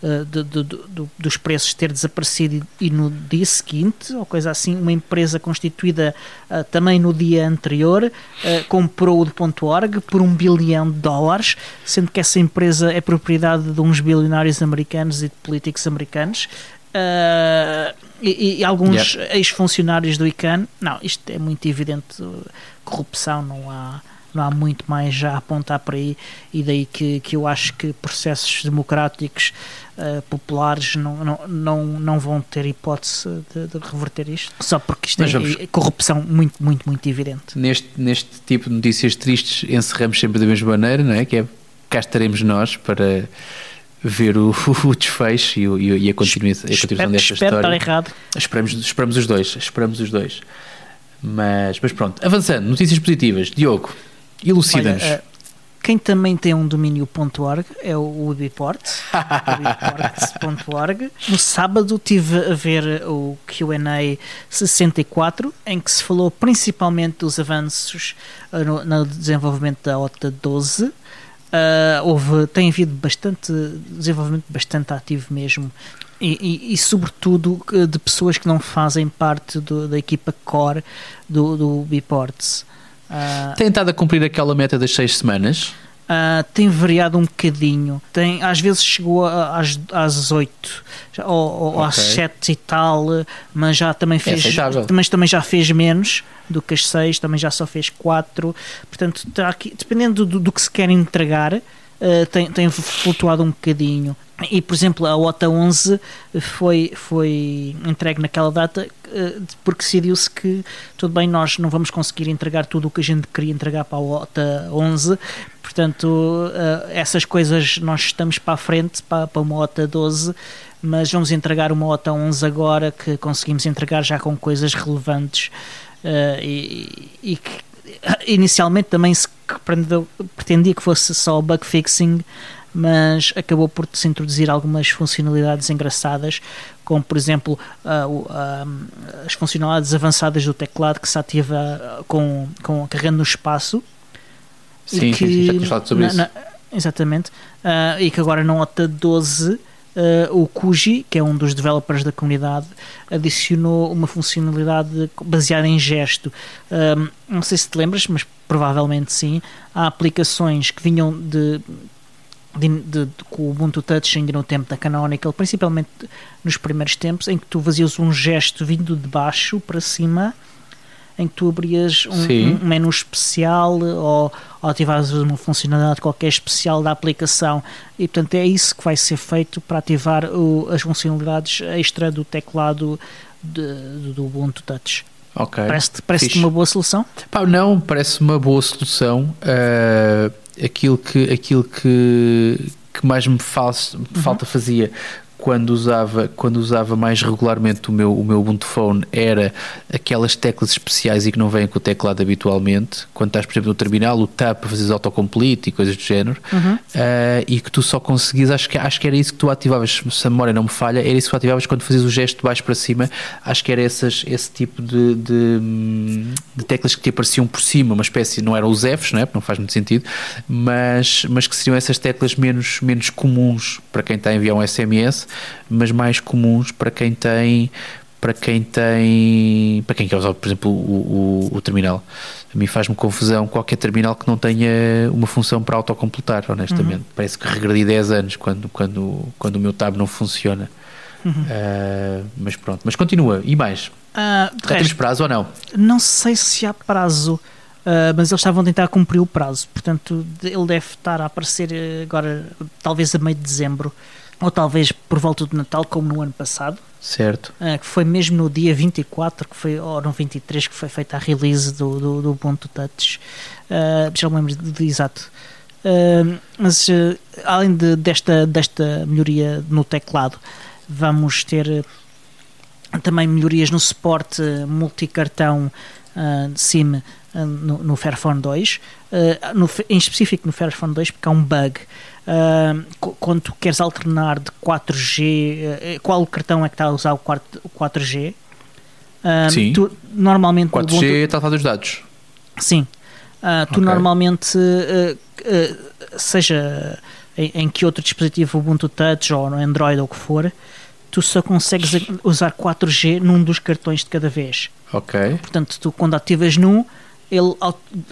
uh, de, dos preços ter desaparecido e no dia seguinte, ou coisa assim, uma empresa constituída uh, também no dia anterior uh, comprou o de .org por um bilhão de dólares, sendo que essa empresa é propriedade de uns bilionários americanos e de políticos americanos. E, e, alguns yeah. ex-funcionários do ICANN, não, isto é muito evidente, corrupção, não há, não há muito mais já a apontar por aí, e daí que, que eu acho que processos democráticos uh, populares não, não, não, não vão ter hipótese de, de reverter isto, só porque isto é, é, corrupção muito, muito, muito evidente. Neste, neste tipo de notícias tristes encerramos sempre da mesma maneira, não é? Que é cá estaremos nós para ver o, o desfecho e, o, e a, continuação, a continuação desta espero história. Estar errado. Esperamos, esperamos os dois, esperamos os dois. Mas, mas pronto, avançando, notícias positivas. Diogo, elucida-nos. Uh, quem também tem um domínio.org é o Ubiport, No sábado tive a ver o Q&A 64, em que se falou principalmente dos avanços uh, no, no desenvolvimento da OTA 12, Uh, houve, tem havido bastante desenvolvimento bastante ativo mesmo e, e, e, sobretudo de pessoas que não fazem parte do, da equipa core do, do Biports. Uh, tem estado a cumprir aquela meta das seis semanas? Uh, tem variado um bocadinho. Tem, às vezes chegou às, às 8 ou, ou okay. às 7 e tal, mas já também é fez. É mas também já fez menos do que as 6, também já só fez 4. Portanto, está aqui, dependendo do, do que se quer entregar, uh, tem, tem flutuado um bocadinho. E, por exemplo, a OTA 11 foi, foi entregue naquela data uh, porque decidiu-se que, tudo bem, nós não vamos conseguir entregar tudo o que a gente queria entregar para a OTA 11, portanto, uh, essas coisas nós estamos para a frente, para, para uma OTA 12, mas vamos entregar uma OTA 11 agora que conseguimos entregar já com coisas relevantes uh, e, e que inicialmente também se pretendia que fosse só bug fixing mas acabou por se introduzir algumas funcionalidades engraçadas, como por exemplo as funcionalidades avançadas do teclado que se ativa com, com carregando no espaço. Sim, que, sim, já tinha falado sobre na, isso. Na, exatamente. Uh, e que agora na OTA 12 Uh, o Kuji, que é um dos developers da comunidade, adicionou uma funcionalidade baseada em gesto. Uh, não sei se te lembras, mas provavelmente sim. Há aplicações que vinham de de, de, de, com o Ubuntu Touch ainda no tempo da Canonical, principalmente nos primeiros tempos, em que tu fazias um gesto vindo de baixo para cima, em que tu abrias um, um menu especial ou, ou ativavas uma funcionalidade qualquer especial da aplicação. E portanto é isso que vai ser feito para ativar o, as funcionalidades extra do teclado de, do Ubuntu Touch. Ok. Parece-te parece uma boa solução? Pá, não, parece uma boa solução. Uh, aquilo que, aquilo que, que mais me faz, uhum. falta fazia quando usava, quando usava mais regularmente o meu, o meu Ubuntu Phone era aquelas teclas especiais e que não vêm com o teclado habitualmente. Quando estás, por exemplo, no terminal, o tab para fazer autocomplete e coisas do género, uhum. uh, e que tu só conseguias, acho que, acho que era isso que tu ativavas, se a memória não me falha, era isso que tu ativavas quando fazias o gesto de baixo para cima. Acho que era essas, esse tipo de, de, de teclas que te apareciam por cima, uma espécie, não eram os Fs, não, é? não faz muito sentido, mas, mas que seriam essas teclas menos, menos comuns para quem está a enviar um SMS mas mais comuns para quem tem para quem tem para quem quer usar por exemplo o, o, o terminal. A mim faz-me confusão qualquer terminal que não tenha uma função para autocompletar honestamente. Uhum. parece que regredi 10 anos quando, quando, quando o meu tab não funciona. Uhum. uh, mas pronto, mas continua. E mais? Uh, já tens prazo ou não? não sei se há prazo Uh, mas eles estavam a tentar cumprir o prazo, portanto ele deve estar a aparecer agora, talvez a meio de dezembro ou talvez por volta do Natal, como no ano passado. Certo. Uh, que foi mesmo no dia 24, que foi, ou no 23, que foi feita a release do, do, do Ubuntu Touch. Uh, já me lembro de, de exato. Uh, mas além de, desta, desta melhoria no teclado, vamos ter também melhorias no suporte multicartão de SIM no, no Fairphone 2, no, em específico no Fairphone 2, porque há um bug Uh, quando tu queres alternar de 4G, uh, eh, qual cartão é que está a usar o 4G? Uh, sim. Tu, normalmente 4G Ubuntu, está a fazer os dados. Sim. Uh, tu okay. normalmente, uh, seja em, em, que outro dispositivo, Ubuntu Touch ou no Android ou o que for, tu só consegues usar 4G num dos cartões de cada vez. Ok. Portanto, tu quando ativas num, ele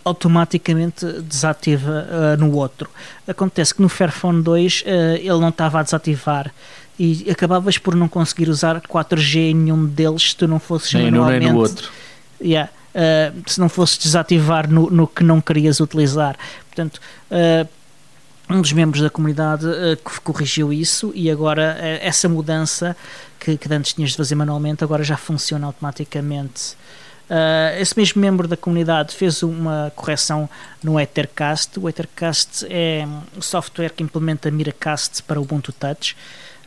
automaticamente desativa uh, no outro. Acontece que no Fairphone 2 uh, ele não estava a desativar e acabavas por não conseguir usar 4G em nenhum deles se tu não fosses nem manualmente. Nem no outro. Yeah, uh, se não fosses desativar no, no, que não querias utilizar. Portanto, um dos membros da comunidade corrigiu isso e agora essa mudança que, que antes tinhas de fazer manualmente agora já funciona automaticamente. Uh, esse mesmo membro da comunidade fez uma correção no Ethercast. O Ethercast é um software que implementa Miracast para o Ubuntu Touch.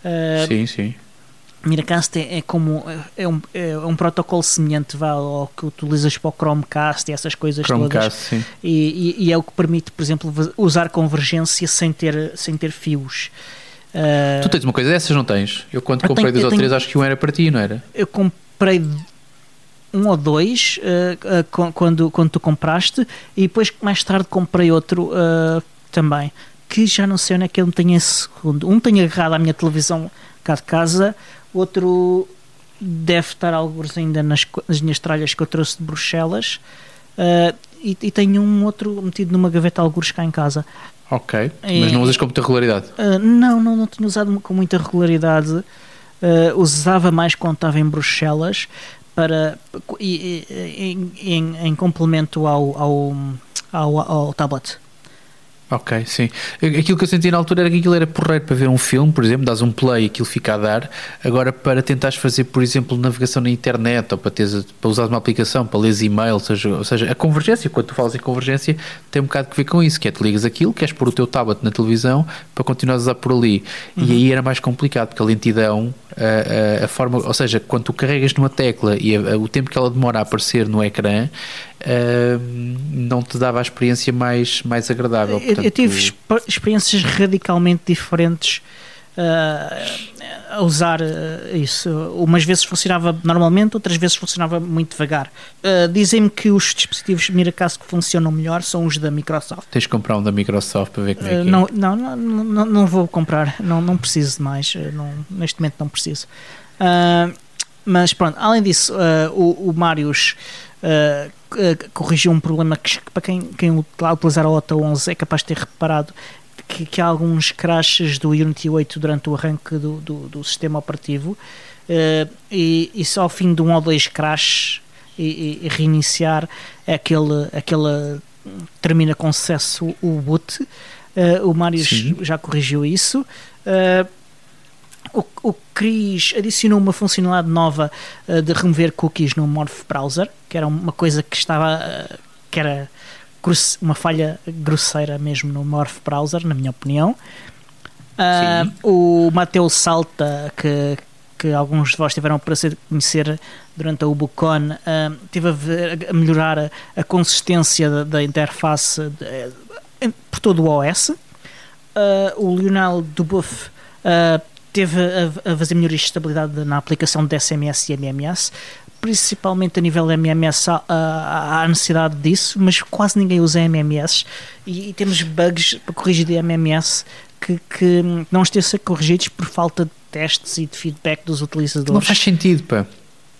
Uh, sim, sim. Miracast é, é como é um, é um protocolo semelhante vá, ao que utilizas para o Chromecast e essas coisas Chromecast, todas. Sim. E, e, e, é o que permite, por exemplo, usar convergência sem ter, sem ter fios. Uh, tu tens uma coisa dessas, não tens? Eu quando comprei tenho, dois ou três, acho que um era para ti, não era? Eu comprei um ou dois uh, uh, quando, quando tu compraste e depois mais tarde comprei outro uh, também que já não sei onde é que ele tem esse segundo. Um tem agarrado à minha televisão cá de casa outro deve estar alguns ainda nas, nas minhas tralhas que eu trouxe de Bruxelas e, e tenho um outro metido numa gaveta alguns cá em casa. Ok, mas não usas com muita regularidade? não, não, não tenho usado com muita regularidade. Usava mais quando estava em Bruxelas para em, em, em complemento ao, ao, ao, ao tablet. Ok, sim. Aquilo que eu senti na altura era que aquilo era porreiro para ver um filme, por exemplo, dás um play e aquilo fica a dar. Agora, para tentares fazer, por exemplo, navegação na internet ou para, teres, para usar uma aplicação, para ler e-mail, ou seja, ou seja, a convergência, quando tu falas em convergência, tem um bocado que ver com isso, que é tu ligas aquilo, queres pôr o teu tablet na televisão para continuar a usar por ali. Uhum. E aí era mais complicado, porque a lentidão, a, a, a, forma, ou seja, quando tu carregas numa tecla e a, o tempo que ela demora a aparecer no ecrã, uh, não te dava a experiência mais, mais agradável. Portanto, eu, tive experiências radicalmente diferentes uh, a usar uh, isso. Umas vezes funcionava normalmente, outras vezes funcionava muito devagar. Uh, Dizem-me que os dispositivos Miracast que funcionam melhor são os da Microsoft. Tens de comprar um da Microsoft para ver como é que é. Não, não, não, não, não vou comprar, não, não preciso de mais. Não, neste momento não preciso. Mas pronto, além disso, o, o Marius uh, corrigiu um problema que, para quem, quem utilizar a OTA 11 é capaz de ter reparado que, que há alguns crashes do Unity 8 durante o arranque do, do, do sistema operativo uh, e, e, só ao fim de um ou dois crashes e, e reiniciar aquele, aquele termina com sucesso o boot. Uh, o Marius já corrigiu isso. Uh, Cris adicionou uma funcionalidade nova uh, de remover cookies no Morph Browser, que era uma coisa que estava. Uh, que era uma falha grosseira mesmo no Morph Browser, na minha opinião. Uh, o Mateus Salta, que, que alguns de vós tiveram o prazer de conhecer durante a Ubucon, uh, teve a, ver, a melhorar a, a consistência da, da interface de, por todo o OS. Uh, o Lionel Dubuff uh, teve a, a fazer melhorias de estabilidade na aplicação de SMS e MMS, principalmente a nível MMS há, há, necessidade disso, mas quase ninguém usa MMS e, e temos bugs para corrigir de MMS que, que não estão a ser corrigidos por falta de testes e de feedback dos utilizadores. Não faz sentido, pá.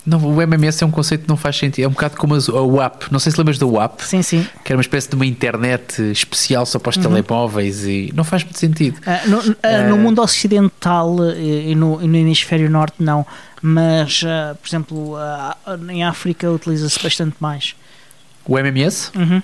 Não, o MMS é um conceito que não faz sentido. É um bocado como a WAP. Não sei se lembras da WAP. Sim, sim. Que era uma espécie de uma internet especial só para os uhum. telemóveis e não faz muito sentido. Uh, no, uh, uh, no, mundo ocidental e no, no, hemisfério norte, não. Mas, por exemplo, em África utiliza-se bastante mais. O MMS? Uhum.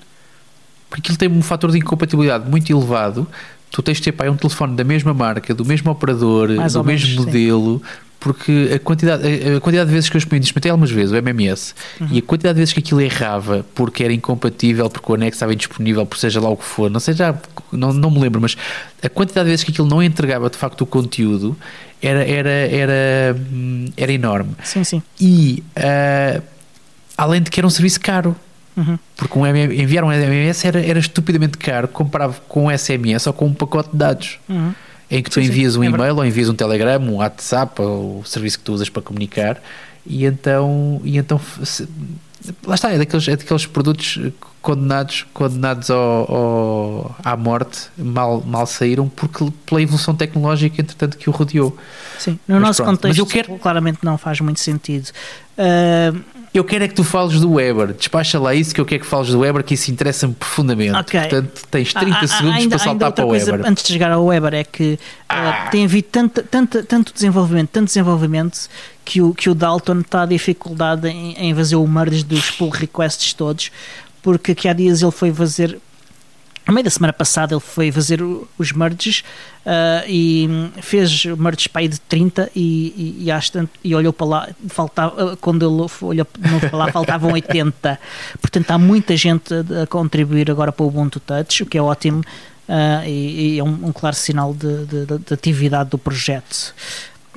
Porque aquilo tem um fator de incompatibilidade muito elevado tu tens de ter pá, um telefone da mesma marca, do mesmo operador, Mais do mesmo menos, modelo, sim porque a quantidade, a quantidade de vezes que eu experimentei algumas vezes o MMS uhum. e a quantidade de vezes que aquilo errava porque era incompatível, porque o anexo estava indisponível, por seja lá o que for, não sei já, não, não me lembro, mas a quantidade de vezes que aquilo não entregava de facto o conteúdo era, era, era, hum, era enorme. Sim, sim. E uh, além de que era um serviço caro. Uhum. Porque um enviar um MMS era, era estupidamente caro comparado com um SMS ou com um pacote de dados. Uhum em que tu sim, envias sim, um é e-mail ou envias um Telegram, um WhatsApp, ou o serviço que tu usas para comunicar, e então, e então se, lá está, é daqueles, é daqueles produtos condenados, condenados ao, ao, à morte, mal, mal saíram porque pela evolução tecnológica, entretanto, que o rodeou. Sim, no mas nosso pronto, contexto, quero... claramente não faz muito sentido. Uh, eu quero é que tu fales do Weber. Despacha lá isso que eu quero que fales do Weber, que isso interessa-me profundamente. Okay. Portanto, tens 30 ah, segundos ainda, para saltar para o coisa, Weber. Antes de chegar ao Weber, é que ah. uh, tem havido tanto, tanto, tanto desenvolvimento, tanto desenvolvimento, que o, que o Dalton está a dificuldade em, em fazer o merge dos pull requests todos, porque aqui há dias ele foi fazer no meio da semana passada ele foi fazer os merges uh, e fez merges para aí de 30 e, e, e, e olhou para lá, faltava, quando ele olhou para lá faltavam 80. Portanto, há muita gente a contribuir agora para o Ubuntu Touch, o que é ótimo uh, e, é um, um claro sinal de, de, de atividade do projeto.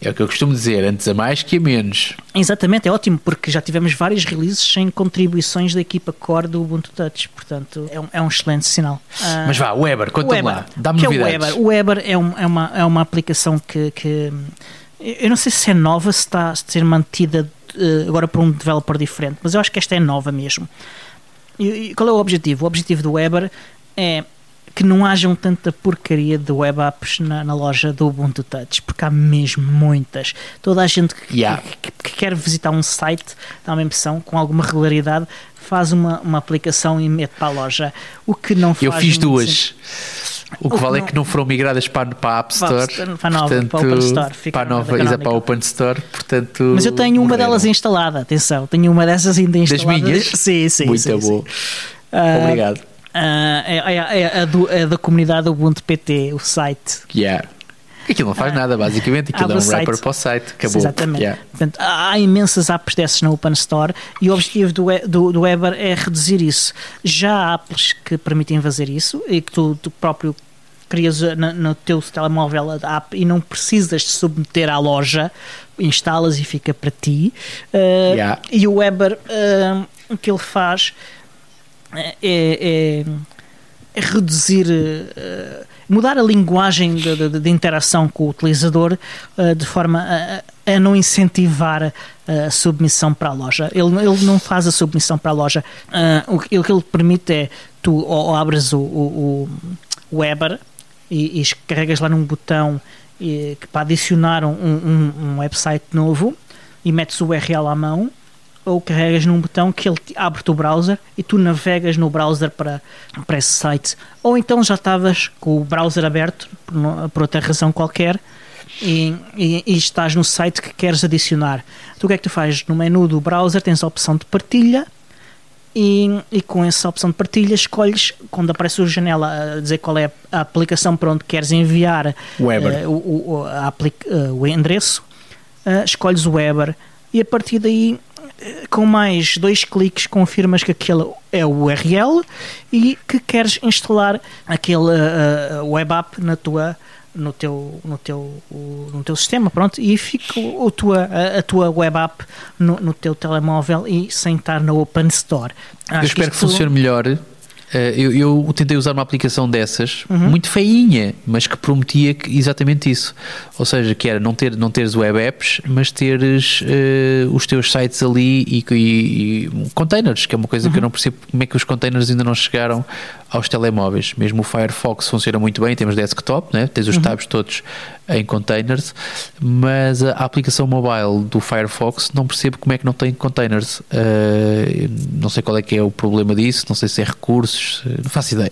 É o que eu costumo dizer, antes a mais que a menos. Exatamente, é ótimo, porque já tivemos vários releases sem contribuições da equipa core do Ubuntu Touch, portanto é um, é um excelente sinal. Uh, Mas vá, o Weber, conta-me lá, dá-me novidades. É o Weber, o Weber é, um, é, uma, é uma aplicação que, que, eu não sei se é nova, se está a ser mantida uh, agora por um developer diferente, mas eu acho que esta é nova mesmo. E, e qual é o objetivo? O objetivo do Weber é que não hajam tanta porcaria de web apps na, na, loja do Ubuntu Touch, porque há mesmo muitas. Toda a gente que, yeah. que, que, quer visitar um site, dá uma impressão, com alguma regularidade, faz uma, uma aplicação e mete para a loja. O que não faz. Eu fiz duas. O que o vale é que não foram migradas para, para a App Store, para, a nova, portanto, para a Open Store, para a nova, para a Open Store, portanto. Mas eu tenho uma delas instalada, atenção, tenho uma dessas ainda instalada. Das minhas? Sim, sim. Muito sim, bom. Sim. Uh, Obrigado. Uh, é, é, é, a, do, é, da comunidade Ubuntu PT, o site. Yeah. Aquilo não faz uh, nada, basicamente. Aquilo é um wrapper para o site. Acabou. Exatamente. Yeah. Portanto, há imensas apps dessas na Open Store e o objetivo do, do, do Weber é reduzir isso. Já há apps que permitem fazer isso e que tu, tu próprio crias no, no, teu telemóvel a app e não precisas de submeter à loja, instalas e fica para ti. Uh, yeah. E o Weber, uh, o que ele faz é, é, é reduzir, uh, mudar a linguagem de, de, de, interação com o utilizador uh, de forma a, a, não incentivar a submissão para a loja. Ele, ele não faz a submissão para a loja. Uh, o, que, ele permite é tu ou, abres o, o, o Weber e, e carregas lá num botão e, para adicionar um, um, um website novo e metes o URL à mão ou carregas num botão que ele abre-te o browser e tu navegas no browser para, para esse site. Ou então já estavas com o browser aberto por, por outra razão qualquer e, e, e, estás no site que queres adicionar. Tu o que é que tu fazes? No menu do browser tens a opção de partilha e, e com essa opção de partilha escolhes, quando aparece a janela a dizer qual é a aplicação para onde queres enviar uh, o, o, uh, o endereço, uh, escolhes o Weber e a partir daí com mais dois cliques confirmas que aquele é o URL e que queres instalar aquele uh, web app na tua no teu no teu no teu sistema pronto e fica a tua a, tua web app no, no, teu telemóvel e sem estar na Open Store. Acho eu espero que, que funcione melhor eu, eu, tentei usar uma aplicação dessas, uhum. muito feinha, mas que prometia que, exatamente isso. Ou seja, que era não, ter, não teres web apps, mas teres uh, os teus sites ali e, e, e, containers, que é uma coisa uhum. que eu uhum. não percebo como é que os containers ainda não chegaram aos telemóveis. Mesmo o Firefox funciona muito bem, temos desktop, né? tens os uhum. tabs todos em containers, mas a aplicação mobile do Firefox não percebo como é que não tem containers. Uh, não sei qual é que é o problema disso, não sei se é recursos, não faço ideia.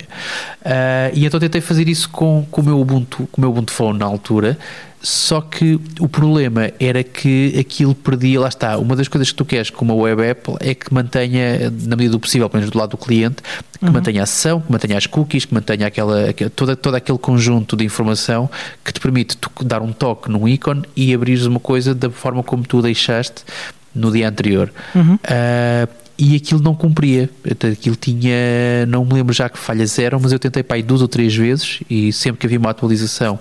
Uh, e então tentei fazer isso com, com o meu Ubuntu, com o meu Ubuntu Phone na altura. Só que o problema era que aquilo perdia, lá está, uma das coisas que tu queres com uma web app é que mantenha, na medida do possível, pelo menos do lado do cliente, que uhum. mantenha a sessão, que mantenha as cookies, que mantenha aquela, toda, todo aquele conjunto de informação que te permite dar um toque num ícone e abrires uma coisa da forma como tu deixaste no dia anterior. Uhum. Uh, e aquilo não cumpria. Aquilo tinha, não me lembro já que falhas eram, mas eu tentei para aí duas ou três vezes e sempre que havia uma atualização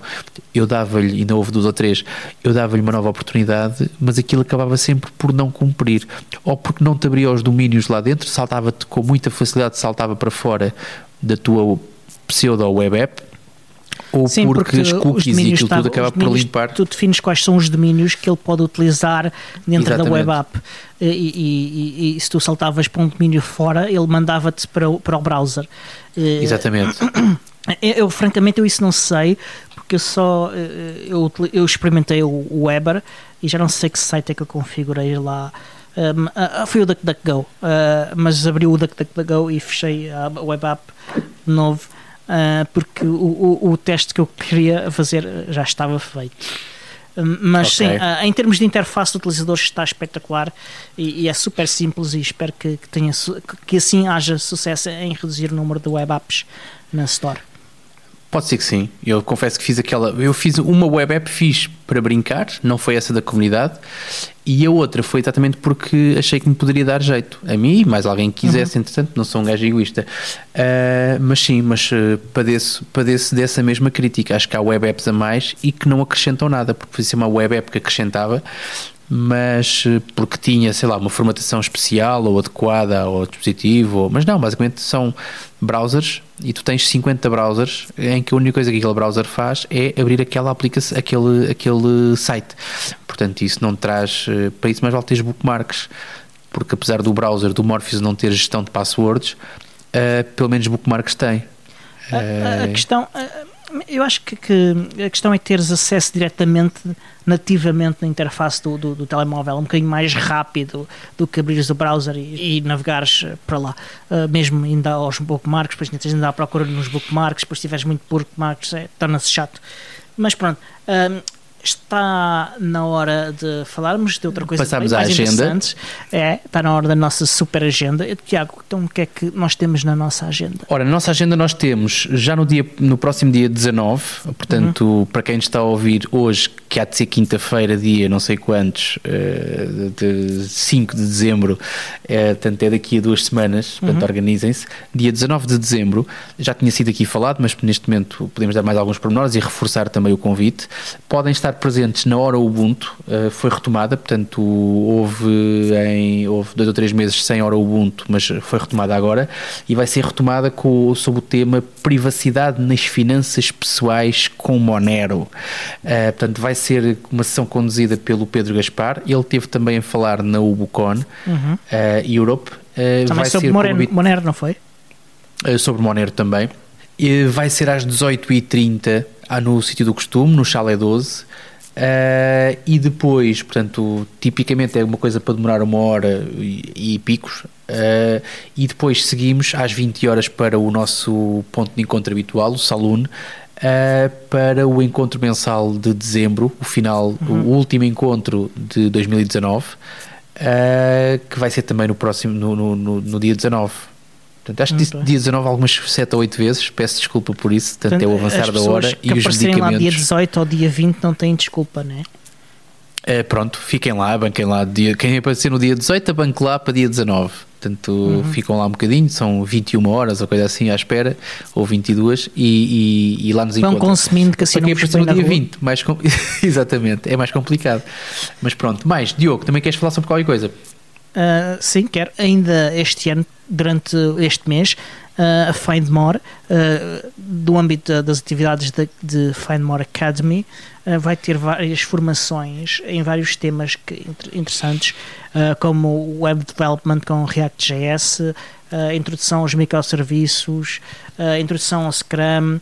eu dava-lhe, ainda houve duas ou três, eu dava-lhe uma nova oportunidade, mas aquilo acabava sempre por não cumprir. Ou porque não te abria os domínios lá dentro, saltava-te com muita facilidade, saltava para fora da tua pseudo web app ou Sim, porque, porque as cookies e aquilo tudo acaba por limpar. Tu defines quais são os domínios que ele pode utilizar dentro Exatamente. da web app. E, e, e, e, se tu saltavas para um domínio fora, ele mandava-te para, o, para o browser. Exatamente. Eu, eu, francamente, eu isso não sei, porque eu só eu, eu experimentei o Weber e já não sei que site é que eu configurei lá. Um, uh, foi o DuckDuckGo, uh, mas abri o DuckDuckGo e fechei a web app novo uh, porque o, o, o, teste que eu queria fazer já estava feito. Mas okay. sim, em termos de interface do utilizador está espetacular e, e é super simples e espero que, que, tenha, que assim haja sucesso em reduzir o número de web apps na Store. Pode ser que sim. Eu confesso que fiz aquela. Eu fiz uma web app, fiz para brincar, não foi essa da comunidade, e a outra foi exatamente porque achei que me poderia dar jeito. A mim e mais alguém que quisesse, uhum. entretanto, não sou um gajo egoísta. Uh, mas sim, mas uh, padeço, padeço dessa mesma crítica. Acho que há web apps a mais e que não acrescentam nada, porque podia ser uma web app que acrescentava, mas eh, porque tinha, sei lá, uma formatação especial ou adequada ao dispositivo, ou, mas não, basicamente são browsers e tu tens 50 browsers em que a única coisa que aquele browser faz é abrir aquela aplicação, aquele, aquele site. Portanto, isso não traz, eh, para isso mais vale teres bookmarks, porque apesar do browser do Morpheus não ter gestão de passwords, uh, pelo menos bookmarks tem. A, a, a questão, eu acho que, que, a questão é teres acesso diretamente, nativamente na interface do, do, do, telemóvel, um bocadinho mais rápido do que abrires o browser e, e navegares para lá. Uh, mesmo ainda aos bookmarks, depois tens de andar à procura nos bookmarks, depois se tiveres muito bookmarks, é, torna-se chato. Mas pronto, uh, está na hora de falarmos de outra coisa Passamos à agenda. É, está na hora da nossa super agenda. Tiago, então o que é que nós temos na nossa agenda? Ora, na nossa agenda nós temos já no, dia, no próximo dia 19, portanto, uhum. para quem está a ouvir hoje, que há de ser quinta-feira, dia não sei quantos, eh, de 5 de dezembro, é, portanto é daqui a duas semanas, portanto uhum. organizem-se. Dia 19 de dezembro, já tinha sido aqui falado, mas neste momento podemos dar mais alguns pormenores e reforçar também o convite. Podem estar presentes na hora Ubuntu, uh, foi retomada, portanto houve, em, houve dois ou três meses sem hora Ubuntu, mas foi retomada agora e vai ser retomada com, sob o tema Privacidade nas Finanças Pessoais com Monero. Uh, portanto, vai ser uma sessão conduzida pelo Pedro Gaspar, ele teve também a falar na Ubucon uhum. uh, Europe. Uh, também sobre Monero, Monero, não foi? sobre Monero também. vai ser às 18h30 no sítio do costume, no Chalé 12. Uh, e depois, portanto, tipicamente é uma coisa para demorar uma hora e, e picos. Uh, e depois seguimos às 20 horas para o nosso ponto de encontro habitual, o Saloon, uh, para o encontro mensal de dezembro, o final, uhum. o último encontro de 2019, que vai ser também no próximo, no, no, no, no dia 19. Portanto, acho que disse dia 19 algumas 7 ou 8 vezes, peço desculpa por isso, portanto, é o avançar da hora e os medicamentos. lá dia 18 ou dia 20 não têm desculpa, não é? É, pronto, fiquem lá, banquem lá. Dia, quem aparecer no dia 18, banque lá para dia 19. Portanto, uhum. ficam lá um bocadinho, são 21 horas ou coisa assim à espera, ou 22, e, e, e lá nos Vão encontram. consumindo que assim Para quem aparecer no dia 20, mais com... exatamente, é mais complicado. Mas pronto, mais, Diogo, também queres falar sobre qualquer coisa? Uh, sim, quero. Ainda este ano, durante este mês, uh, a Find More, uh, do âmbito das atividades de, de Find More Academy, vai ter várias formações em vários temas que, interessantes, como Web Development com React.js, introdução aos microserviços, introdução ao Scrum.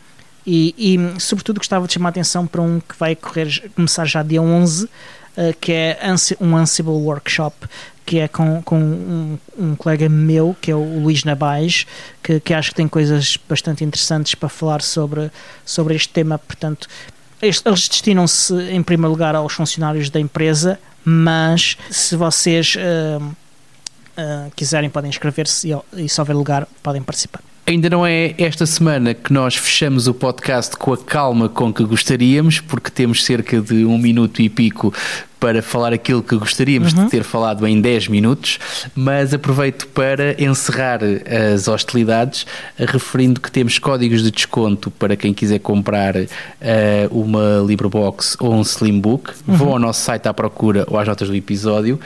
E, e, sobretudo, gostava de chamar a atenção para um que vai correr, começar já dia 11, que é um Ansible Workshop que é com, com um, um, colega meu, que é o Luís Nabais, que, que acho que tem coisas bastante interessantes para falar sobre, sobre este tema. Portanto, eles destinam-se em primeiro lugar aos funcionários da empresa, mas se vocês uh, uh, quiserem, podem inscrever-se e, e se houver lugar, podem participar. Ainda não é esta semana que nós fechamos o podcast com a calma com que gostaríamos, porque temos cerca de um minuto e pico para falar aquilo que gostaríamos Uhum. de ter falado em 10 minutos, mas aproveito para encerrar as hostilidades, referindo que temos códigos de desconto para quem quiser comprar eh, uma LibreBox ou um Slimbook. Uhum. Vão ao nosso site à procura ou às notas do episódio.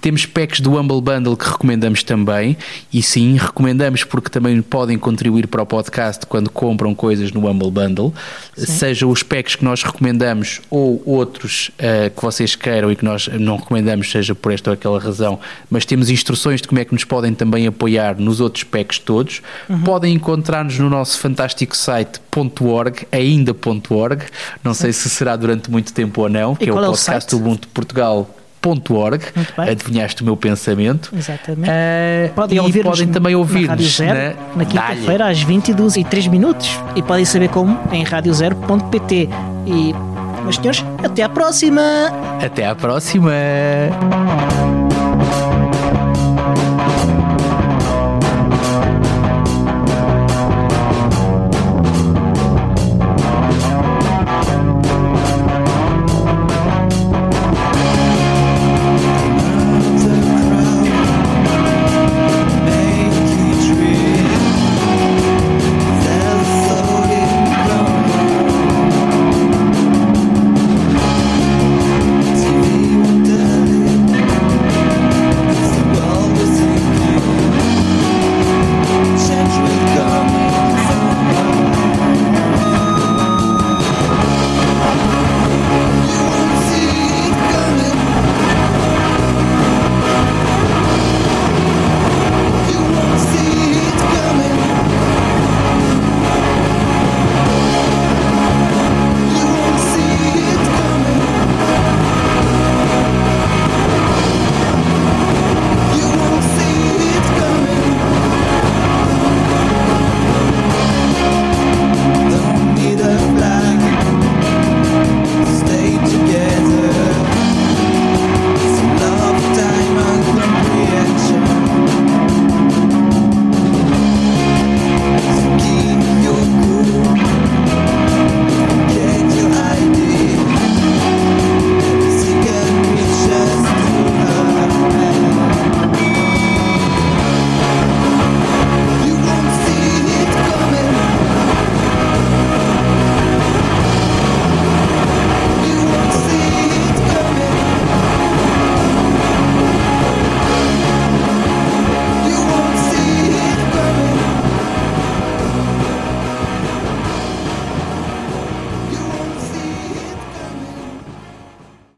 Temos packs do Humble Bundle que recomendamos também, e sim, recomendamos porque também podem contribuir para o podcast quando compram coisas no Humble Bundle, seja os packs que nós recomendamos ou outros eh, que vocês queiram e que nós não recomendamos, seja por esta ou aquela razão, mas temos instruções de como é que nos podem também apoiar nos outros packs todos. Podem encontrar-nos no nosso fantástico site .org, ainda.org, não sei se será durante muito tempo ou não, que é o é o podcast site? Ubuntu Portugal.org. Muito bem. Adivinhaste o meu pensamento. Exatamente. Eh, Podem e ouvir podem também ouvir na Zero né? na quinta-feira às 22 e 3 minutos e podem saber como em radiozero.pt e meus senhores, até à próxima! Até à próxima!